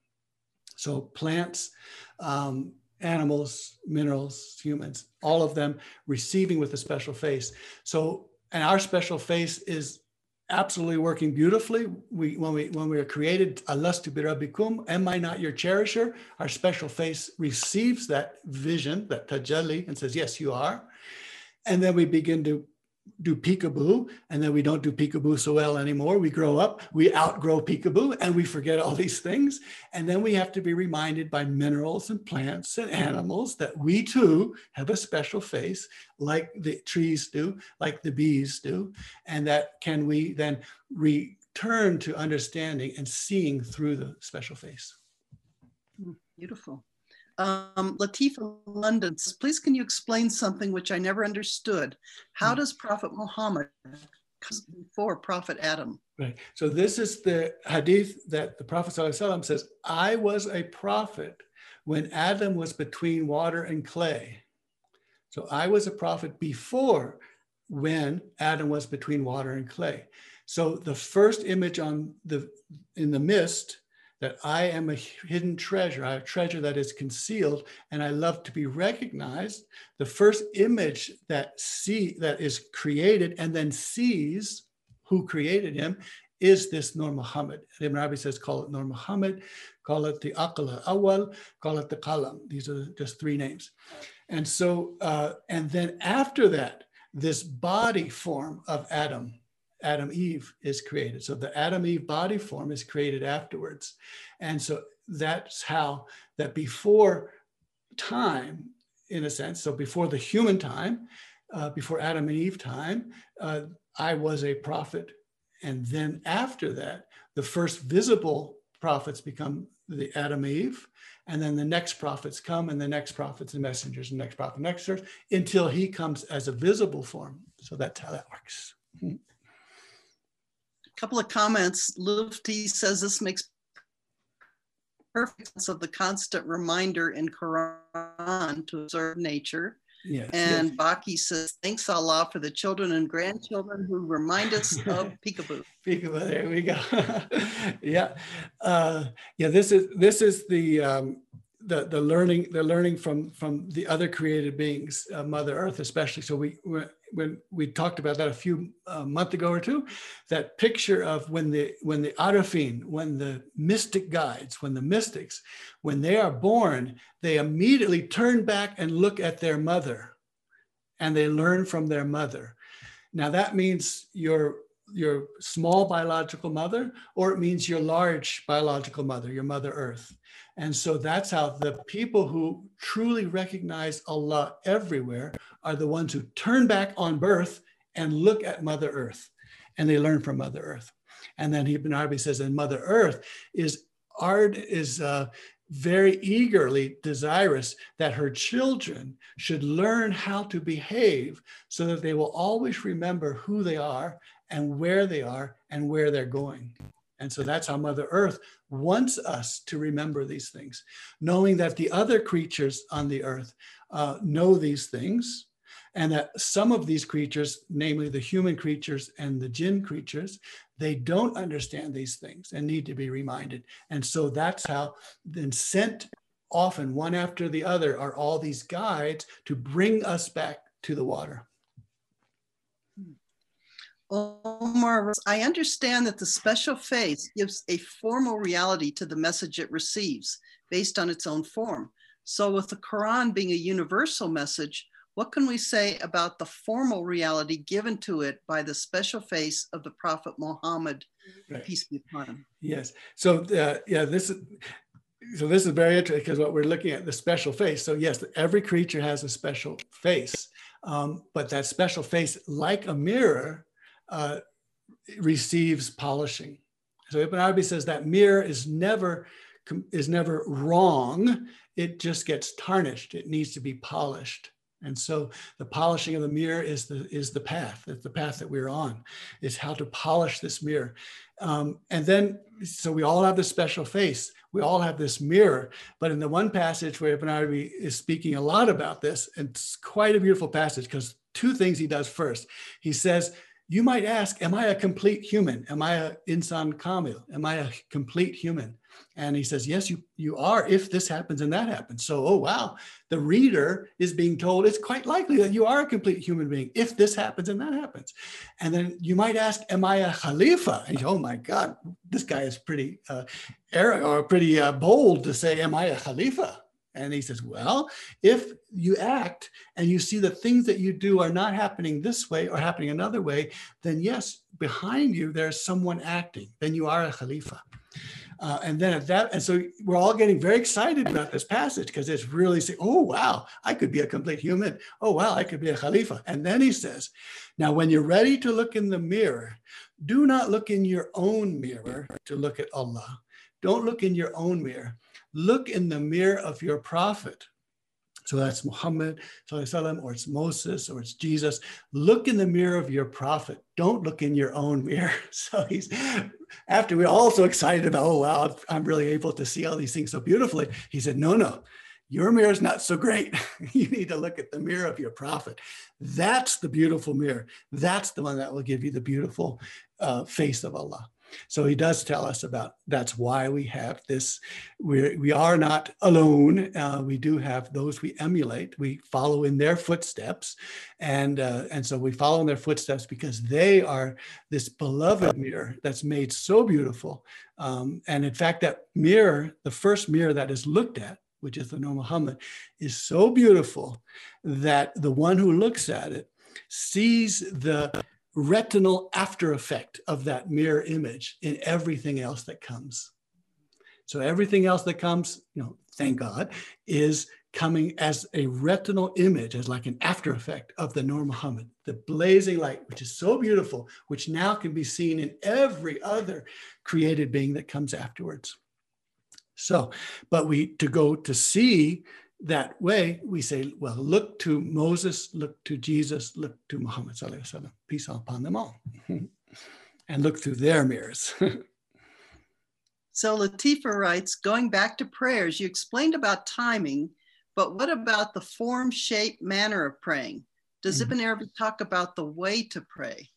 So plants, um, animals, minerals, humans, all of them receiving with a special face. So, and our special face is absolutely working beautifully. We when we when we are created, Alastu birabikum, am I not your cherisher? Our special face receives that vision, that tajalli, and says, Yes, you are. And then we begin to do peekaboo and then we don't do peekaboo so well anymore. We grow up, we outgrow peekaboo and we forget all these things. And then we have to be reminded by minerals and plants and animals that we too have a special face like the trees do, like the bees do. And that can we then return to understanding and seeing through the special face. Hmm, beautiful. Um, Latifa London, please can you explain something which I never understood? How hmm. does Prophet Muhammad come before Prophet Adam? Right. So this is the hadith that the Prophet ﷺ says, I was a prophet when Adam was between water and clay. So I was a prophet before when Adam was between water and clay. So the first image on the in the mist that I am a hidden treasure. I have treasure that is concealed, and I love to be recognized. The first image that see that is created and then sees who created him is this Nur Muhammad. Ibn Arabi says, call it Nur Muhammad, call it the Aql Awal, call it the Qalam. These are just three names. And so, uh, and then after that, this body form of Adam Adam Eve is created. So the Adam Eve body form is created afterwards. And so that's how that before time, in a sense, so before the human time, uh, before Adam and Eve time, uh, I was a prophet. And then after that, the first visible prophets become the Adam Eve. And then the next prophets come, and the next prophets and messengers, and next prophet, next church, until he comes as a visible form. So that's how that works. Couple of comments. Lufti says this makes perfect sense of the constant reminder in Quran to observe nature. Yes, and yes. Baki says, thanks Allah for the children and grandchildren who remind us of peekaboo. peekaboo, there we go. yeah. Uh, yeah, this is this is the um, the the learning the learning from from the other created beings, uh, Mother Earth especially. So we when we talked about that a few uh, month ago or two, that picture of when the when the Arifin, when the mystic guides, when the mystics, when they are born, they immediately turn back and look at their mother, and they learn from their mother. Now that means your your small biological mother, or it means your large biological mother, your Mother Earth. And so that's how the people who truly recognize Allah everywhere are the ones who turn back on birth and look at Mother Earth and they learn from Mother Earth. And then Ibn Arabi says, and Mother Earth is art is uh, very eagerly desirous that her children should learn how to behave so that they will always remember who they are and where they are and where they're going. And so that's how Mother Earth wants us to remember these things, knowing that the other creatures on the earth uh, know these things, and that some of these creatures, namely the human creatures and the jinn creatures, they don't understand these things and need to be reminded. And so that's how then sent often one after the other are all these guides to bring us back to the water. Omar, I understand that the special face gives a formal reality to the message it receives based on its own form. So, with the Quran being a universal message, what can we say about the formal reality given to it by the special face of the Prophet Muhammad, right. peace be upon him? Yes. So, uh, yeah, this is. So this is very interesting because what we're looking at the special face. So yes, every creature has a special face, um, but that special face, like a mirror, uh, receives polishing. So Ibn Arabi says that mirror is never is never wrong. It just gets tarnished. It needs to be polished. And so the polishing of the mirror is the is the path. It's the path that we're on. Is how to polish this mirror. Um, and then so we all have this special face. We all have this mirror. But in the one passage where Ibn Arabi is speaking a lot about this, it's quite a beautiful passage because two things he does first. He says you might ask, Am I a complete human? Am I a insan kamil? Am I a complete human? And he says, Yes, you, you are if this happens and that happens. So, oh, wow, the reader is being told it's quite likely that you are a complete human being if this happens and that happens. And then you might ask, Am I a khalifa? And oh my God, this guy is pretty uh, or pretty uh, bold to say, Am I a khalifa? And he says, Well, if you act and you see the things that you do are not happening this way or happening another way, then yes, behind you there's someone acting. Then you are a Khalifa. Uh, and then at that, and so we're all getting very excited about this passage because it's really saying, oh, wow, I could be a complete human. Oh, wow, I could be a Khalifa. And then he says, now, when you're ready to look in the mirror, do not look in your own mirror to look at Allah. Don't look in your own mirror. Look in the mirror of your prophet. So that's Muhammad, or it's Moses, or it's Jesus. Look in the mirror of your prophet. Don't look in your own mirror. So he's, after we're all so excited about, oh, wow, I'm really able to see all these things so beautifully. He said, no, no, your mirror is not so great. you need to look at the mirror of your prophet. That's the beautiful mirror. That's the one that will give you the beautiful uh, face of Allah. So he does tell us about that's why we have this. We're, we are not alone. Uh, we do have those we emulate. We follow in their footsteps. And, uh, and so we follow in their footsteps because they are this beloved mirror that's made so beautiful. Um, and in fact, that mirror, the first mirror that is looked at, which is the Nur Muhammad, is so beautiful that the one who looks at it sees the retinal after effect of that mirror image in everything else that comes. So everything else that comes, you know, thank God, is coming as a retinal image, as like an after effect of the Nur Muhammad, the blazing light, which is so beautiful, which now can be seen in every other created being that comes afterwards. So, but we to go to see that way, we say, well, look to Moses, look to Jesus, look to Muhammad, peace upon them all, and look through their mirrors. so Latifa writes, going back to prayers, you explained about timing, but what about the form, shape, manner of praying? Does mm-hmm. Ibn Arabi talk about the way to pray?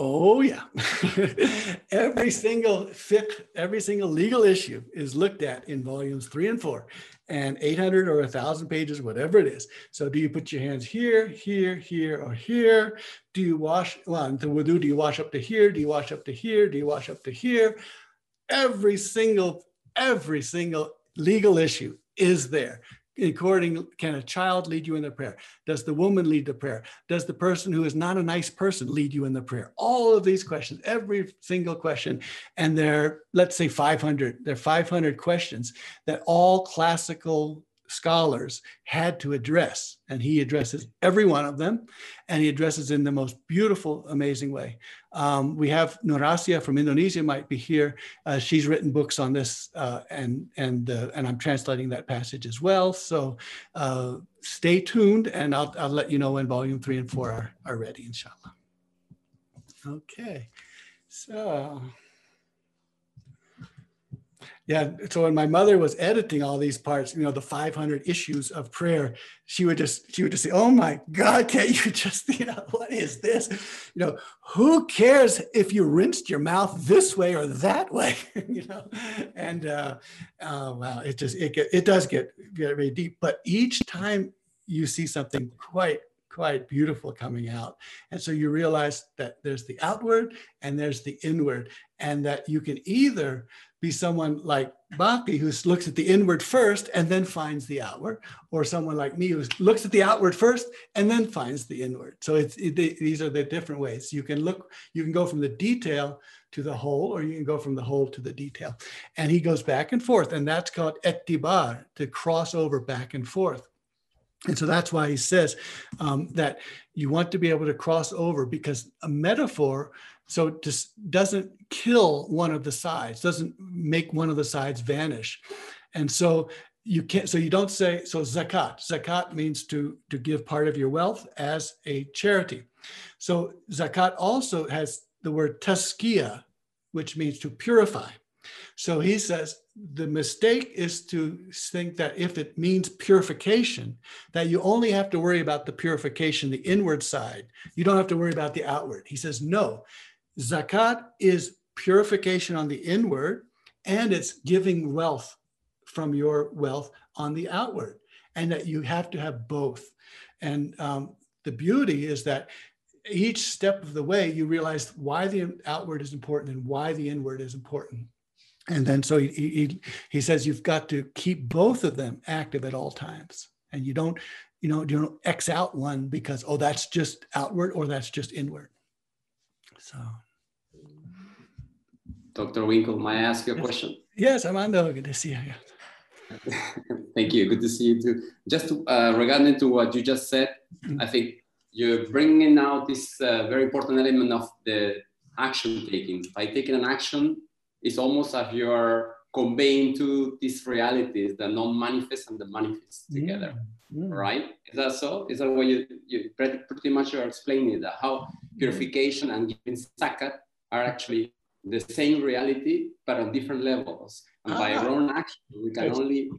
Oh yeah, every single fiqh, every single legal issue is looked at in volumes three and four, and 800 or a thousand pages, whatever it is. So do you put your hands here, here, here, or here? Do you wash, well, the wudu, do you wash up to here? Do you wash up to here? Do you wash up to here? Every single, every single legal issue is there according can a child lead you in the prayer? Does the woman lead the prayer? Does the person who is not a nice person lead you in the prayer? All of these questions every single question and there let's say 500 there are 500 questions that all classical scholars had to address. And he addresses every one of them, and he addresses in the most beautiful, amazing way. Um, we have Nurasia from Indonesia might be here. Uh, she's written books on this, uh, and and uh, and I'm translating that passage as well. So uh, stay tuned, and I'll I'll let you know when volume three and four are, are ready, inshallah. Okay, so. Yeah. So when my mother was editing all these parts, you know, the 500 issues of prayer, she would just, she would just say, oh my God, can't you just, you know, what is this? You know, who cares if you rinsed your mouth this way or that way, you know? And uh, uh, wow, it just, it, get, it does get, get very deep. But each time you see something quite quite beautiful coming out. And so you realize that there's the outward and there's the inward, and that you can either be someone like Bhakti who looks at the inward first and then finds the outward, or someone like me who looks at the outward first and then finds the inward. So it's it, these are the different ways you can look. You can go from the detail to the whole, or you can go from the whole to the detail. And he goes back and forth, and that's called etibar to cross over back and forth. And so that's why he says um, that you want to be able to cross over because a metaphor so just doesn't kill one of the sides, doesn't make one of the sides vanish. And so you can't, so you don't say, so zakat, zakat means to, to give part of your wealth as a charity. So zakat also has the word tazkiya, which means to purify. So he says the mistake is to think that if it means purification, that you only have to worry about the purification, the inward side. You don't have to worry about the outward. He says, no, Zakat is purification on the inward and it's giving wealth from your wealth on the outward, and that you have to have both. And um, the beauty is that each step of the way, you realize why the outward is important and why the inward is important. And then so he, he, he says you've got to keep both of them active at all times. And you don't, you know, you don't X out one because, oh, that's just outward or that's just inward. So. Dr. Winkel, may I ask you a yes. question? Yes, Armando, good to see you. Thank you. Good to see you too. Just to, uh, regarding to what you just said, Mm-hmm. I think you're bringing out this uh, very important element of the action taking. By taking an action, it's almost as you're conveying to these realities the non-manifest and the manifest together, Mm. right? Is that so? Is that what you, you pretty, pretty much are explaining that how purification and giving zakat are actually the same reality, but on different levels. And by Ah. our own action, we can only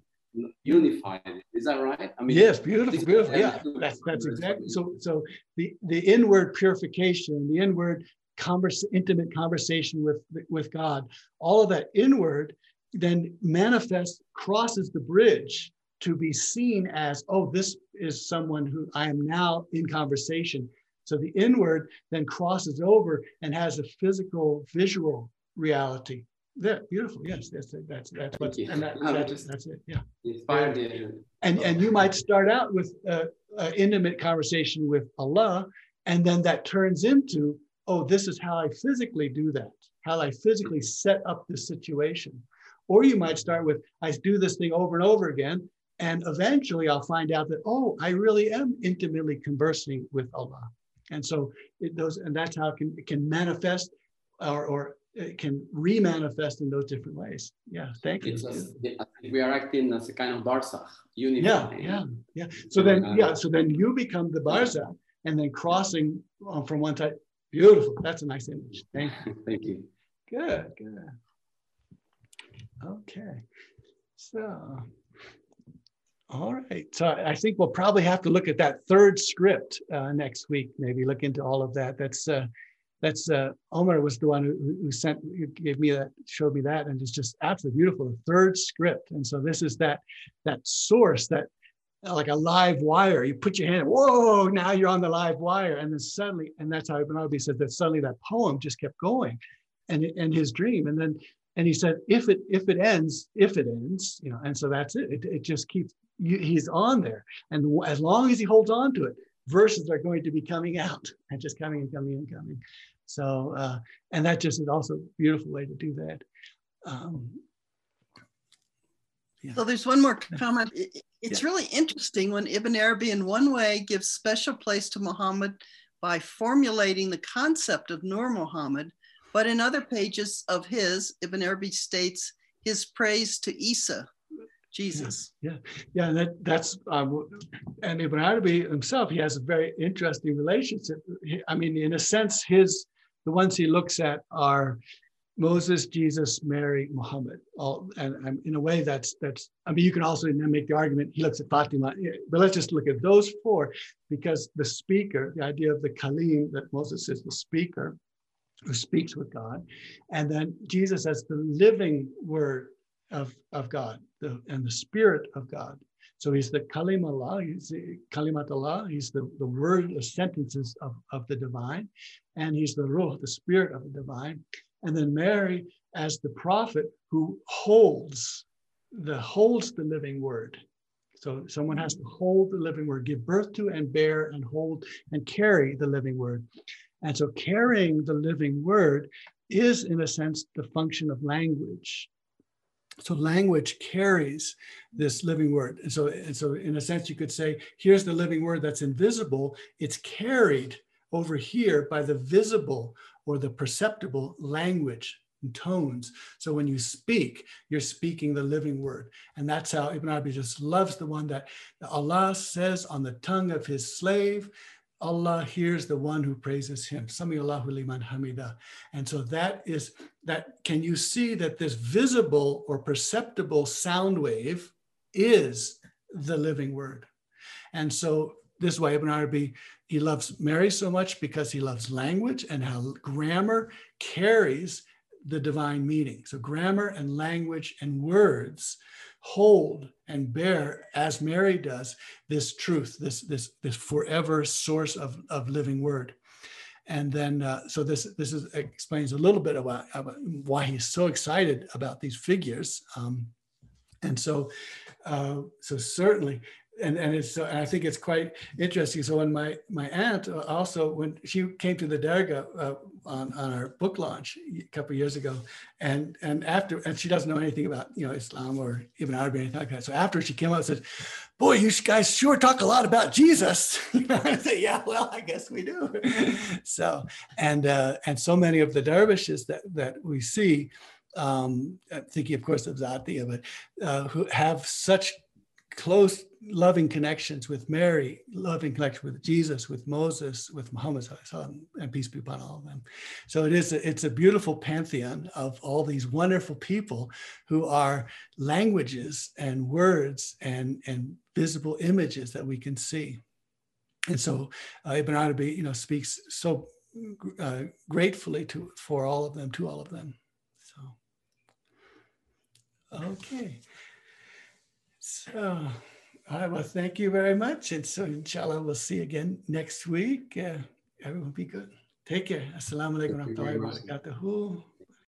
unify it. Is that right? I mean, Yes, beautiful, beautiful. yeah, Yeah, that's that's exactly. So so the the inward purification, the inward converse, intimate conversation with with God, all of that inward then manifests crosses the bridge to be seen as oh this is someone who I am now in conversation. So the inward then crosses over and has a physical visual reality. There, beautiful. Yes, that's it. That's that's what you. and that, that's, just- that's it. Yeah inspired the and and you might start out with an intimate conversation with Allah, and then that turns into, oh, this is how I physically do that, how I physically set up the situation. Or you might start with, I do this thing over and over again, and eventually I'll find out that, oh, I really am intimately conversing with Allah. And so it those, and that's how it can it can manifest, or or it can re-manifest in those different ways. Yeah, thank you. We are acting as a kind of barzakh, unity. Yeah, yeah, yeah. So then, yeah, so then you become the Barzakh and then crossing um, from one side. Beautiful. That's a nice image. Thank you. Thank you. Good, good. Okay. So, all right. So I think we'll probably have to look at that third script uh, next week. Maybe look into all of that. That's uh, that's uh, Omar was the one who, who sent who gave me that showed me that and it's just absolutely beautiful. The third script. And so this is that that source that like a live wire. You put your hand, whoa, now you're on the live wire. And then suddenly, and that's how Ibn Arabi said that suddenly that poem just kept going and, and his dream. And then, and he said, if it, if it ends, if it ends, you know, and so that's it. It, it just keeps, you, he's on there. And as long as he holds on to it, verses are going to be coming out and just coming and coming and coming. So, uh, and that just is also a beautiful way to do that. Um, yeah. So there's one more comment. It's really interesting when Ibn Arabi, in one way, gives special place to Muhammad by formulating the concept of Nur Muhammad, but in other pages of his, Ibn Arabi states his praise to Isa, Jesus. Yeah, yeah, and that that's um, and Ibn Arabi himself. He has a very interesting relationship. He- I mean, in a sense, his the ones he looks at are Moses, Jesus, Mary, Muhammad. All and, and in a way, that's that's. I mean, you can also make the argument he looks at Fatima, but let's just look at those four because the speaker, the idea of the Kalim that Moses is the speaker who speaks with God, and then Jesus as the living word of, of God the, and the spirit of God. So he's the Kalim Allah, he's the Kalimat Allah, he's the, the word, the sentences of, of the divine, and he's the Ruh, the spirit of the divine. And then Mary as the prophet who holds the holds the living word. So someone has to hold the living word, give birth to and bear and hold and carry the living word. And so carrying the living word is, in a sense, the function of language. So language carries this living word. And so, and so in a sense, you could say, here's the living word that's invisible. It's carried over here by the visible or the perceptible language and tones. So when you speak, you're speaking the living word. And that's how Ibn Arabi just loves the one that Allah says on the tongue of his slave, Allah hears the one who praises him. Sami liman hamida. And so that is that. Can you see that this visible or perceptible sound wave is the living word? And so this way, Ibn Arabi, he loves Mary so much because he loves language and how grammar carries the divine meaning. So grammar and language and words hold and bear, as Mary does, this truth, this, this, this forever source of, of living word. And then, uh, so this this is, explains a little bit about, about, why he's so excited about these figures. Um, and so, uh, so certainly, and and it's uh, I think it's quite interesting. So when my my aunt uh, also when she came to the Dargah uh, on on our book launch a couple years ago, and and after and she doesn't know anything about you know Islam or Ibn Arabi or anything like that. So after she came out and said, "Boy, you guys sure talk a lot about Jesus." I said, "Yeah, well, I guess we do." so and uh, and so many of the dervishes that that we see. Um, thinking, of course, of Zatia, but uh, who have such close loving connections with Mary, loving connection with Jesus, with Moses, with Muhammad, and peace be upon all of them. So it is a, it's a beautiful pantheon of all these wonderful people who are languages and words and, and visible images that we can see. And so uh, Ibn Arabi, you know, speaks so uh, gratefully to for all of them, to all of them. So, okay. So, I well, thank you very much. And so, inshallah, we'll see you again next week. Uh, everyone be good. Take care. Assalamu alaikum wa rahmatullahi wa barakatuhu.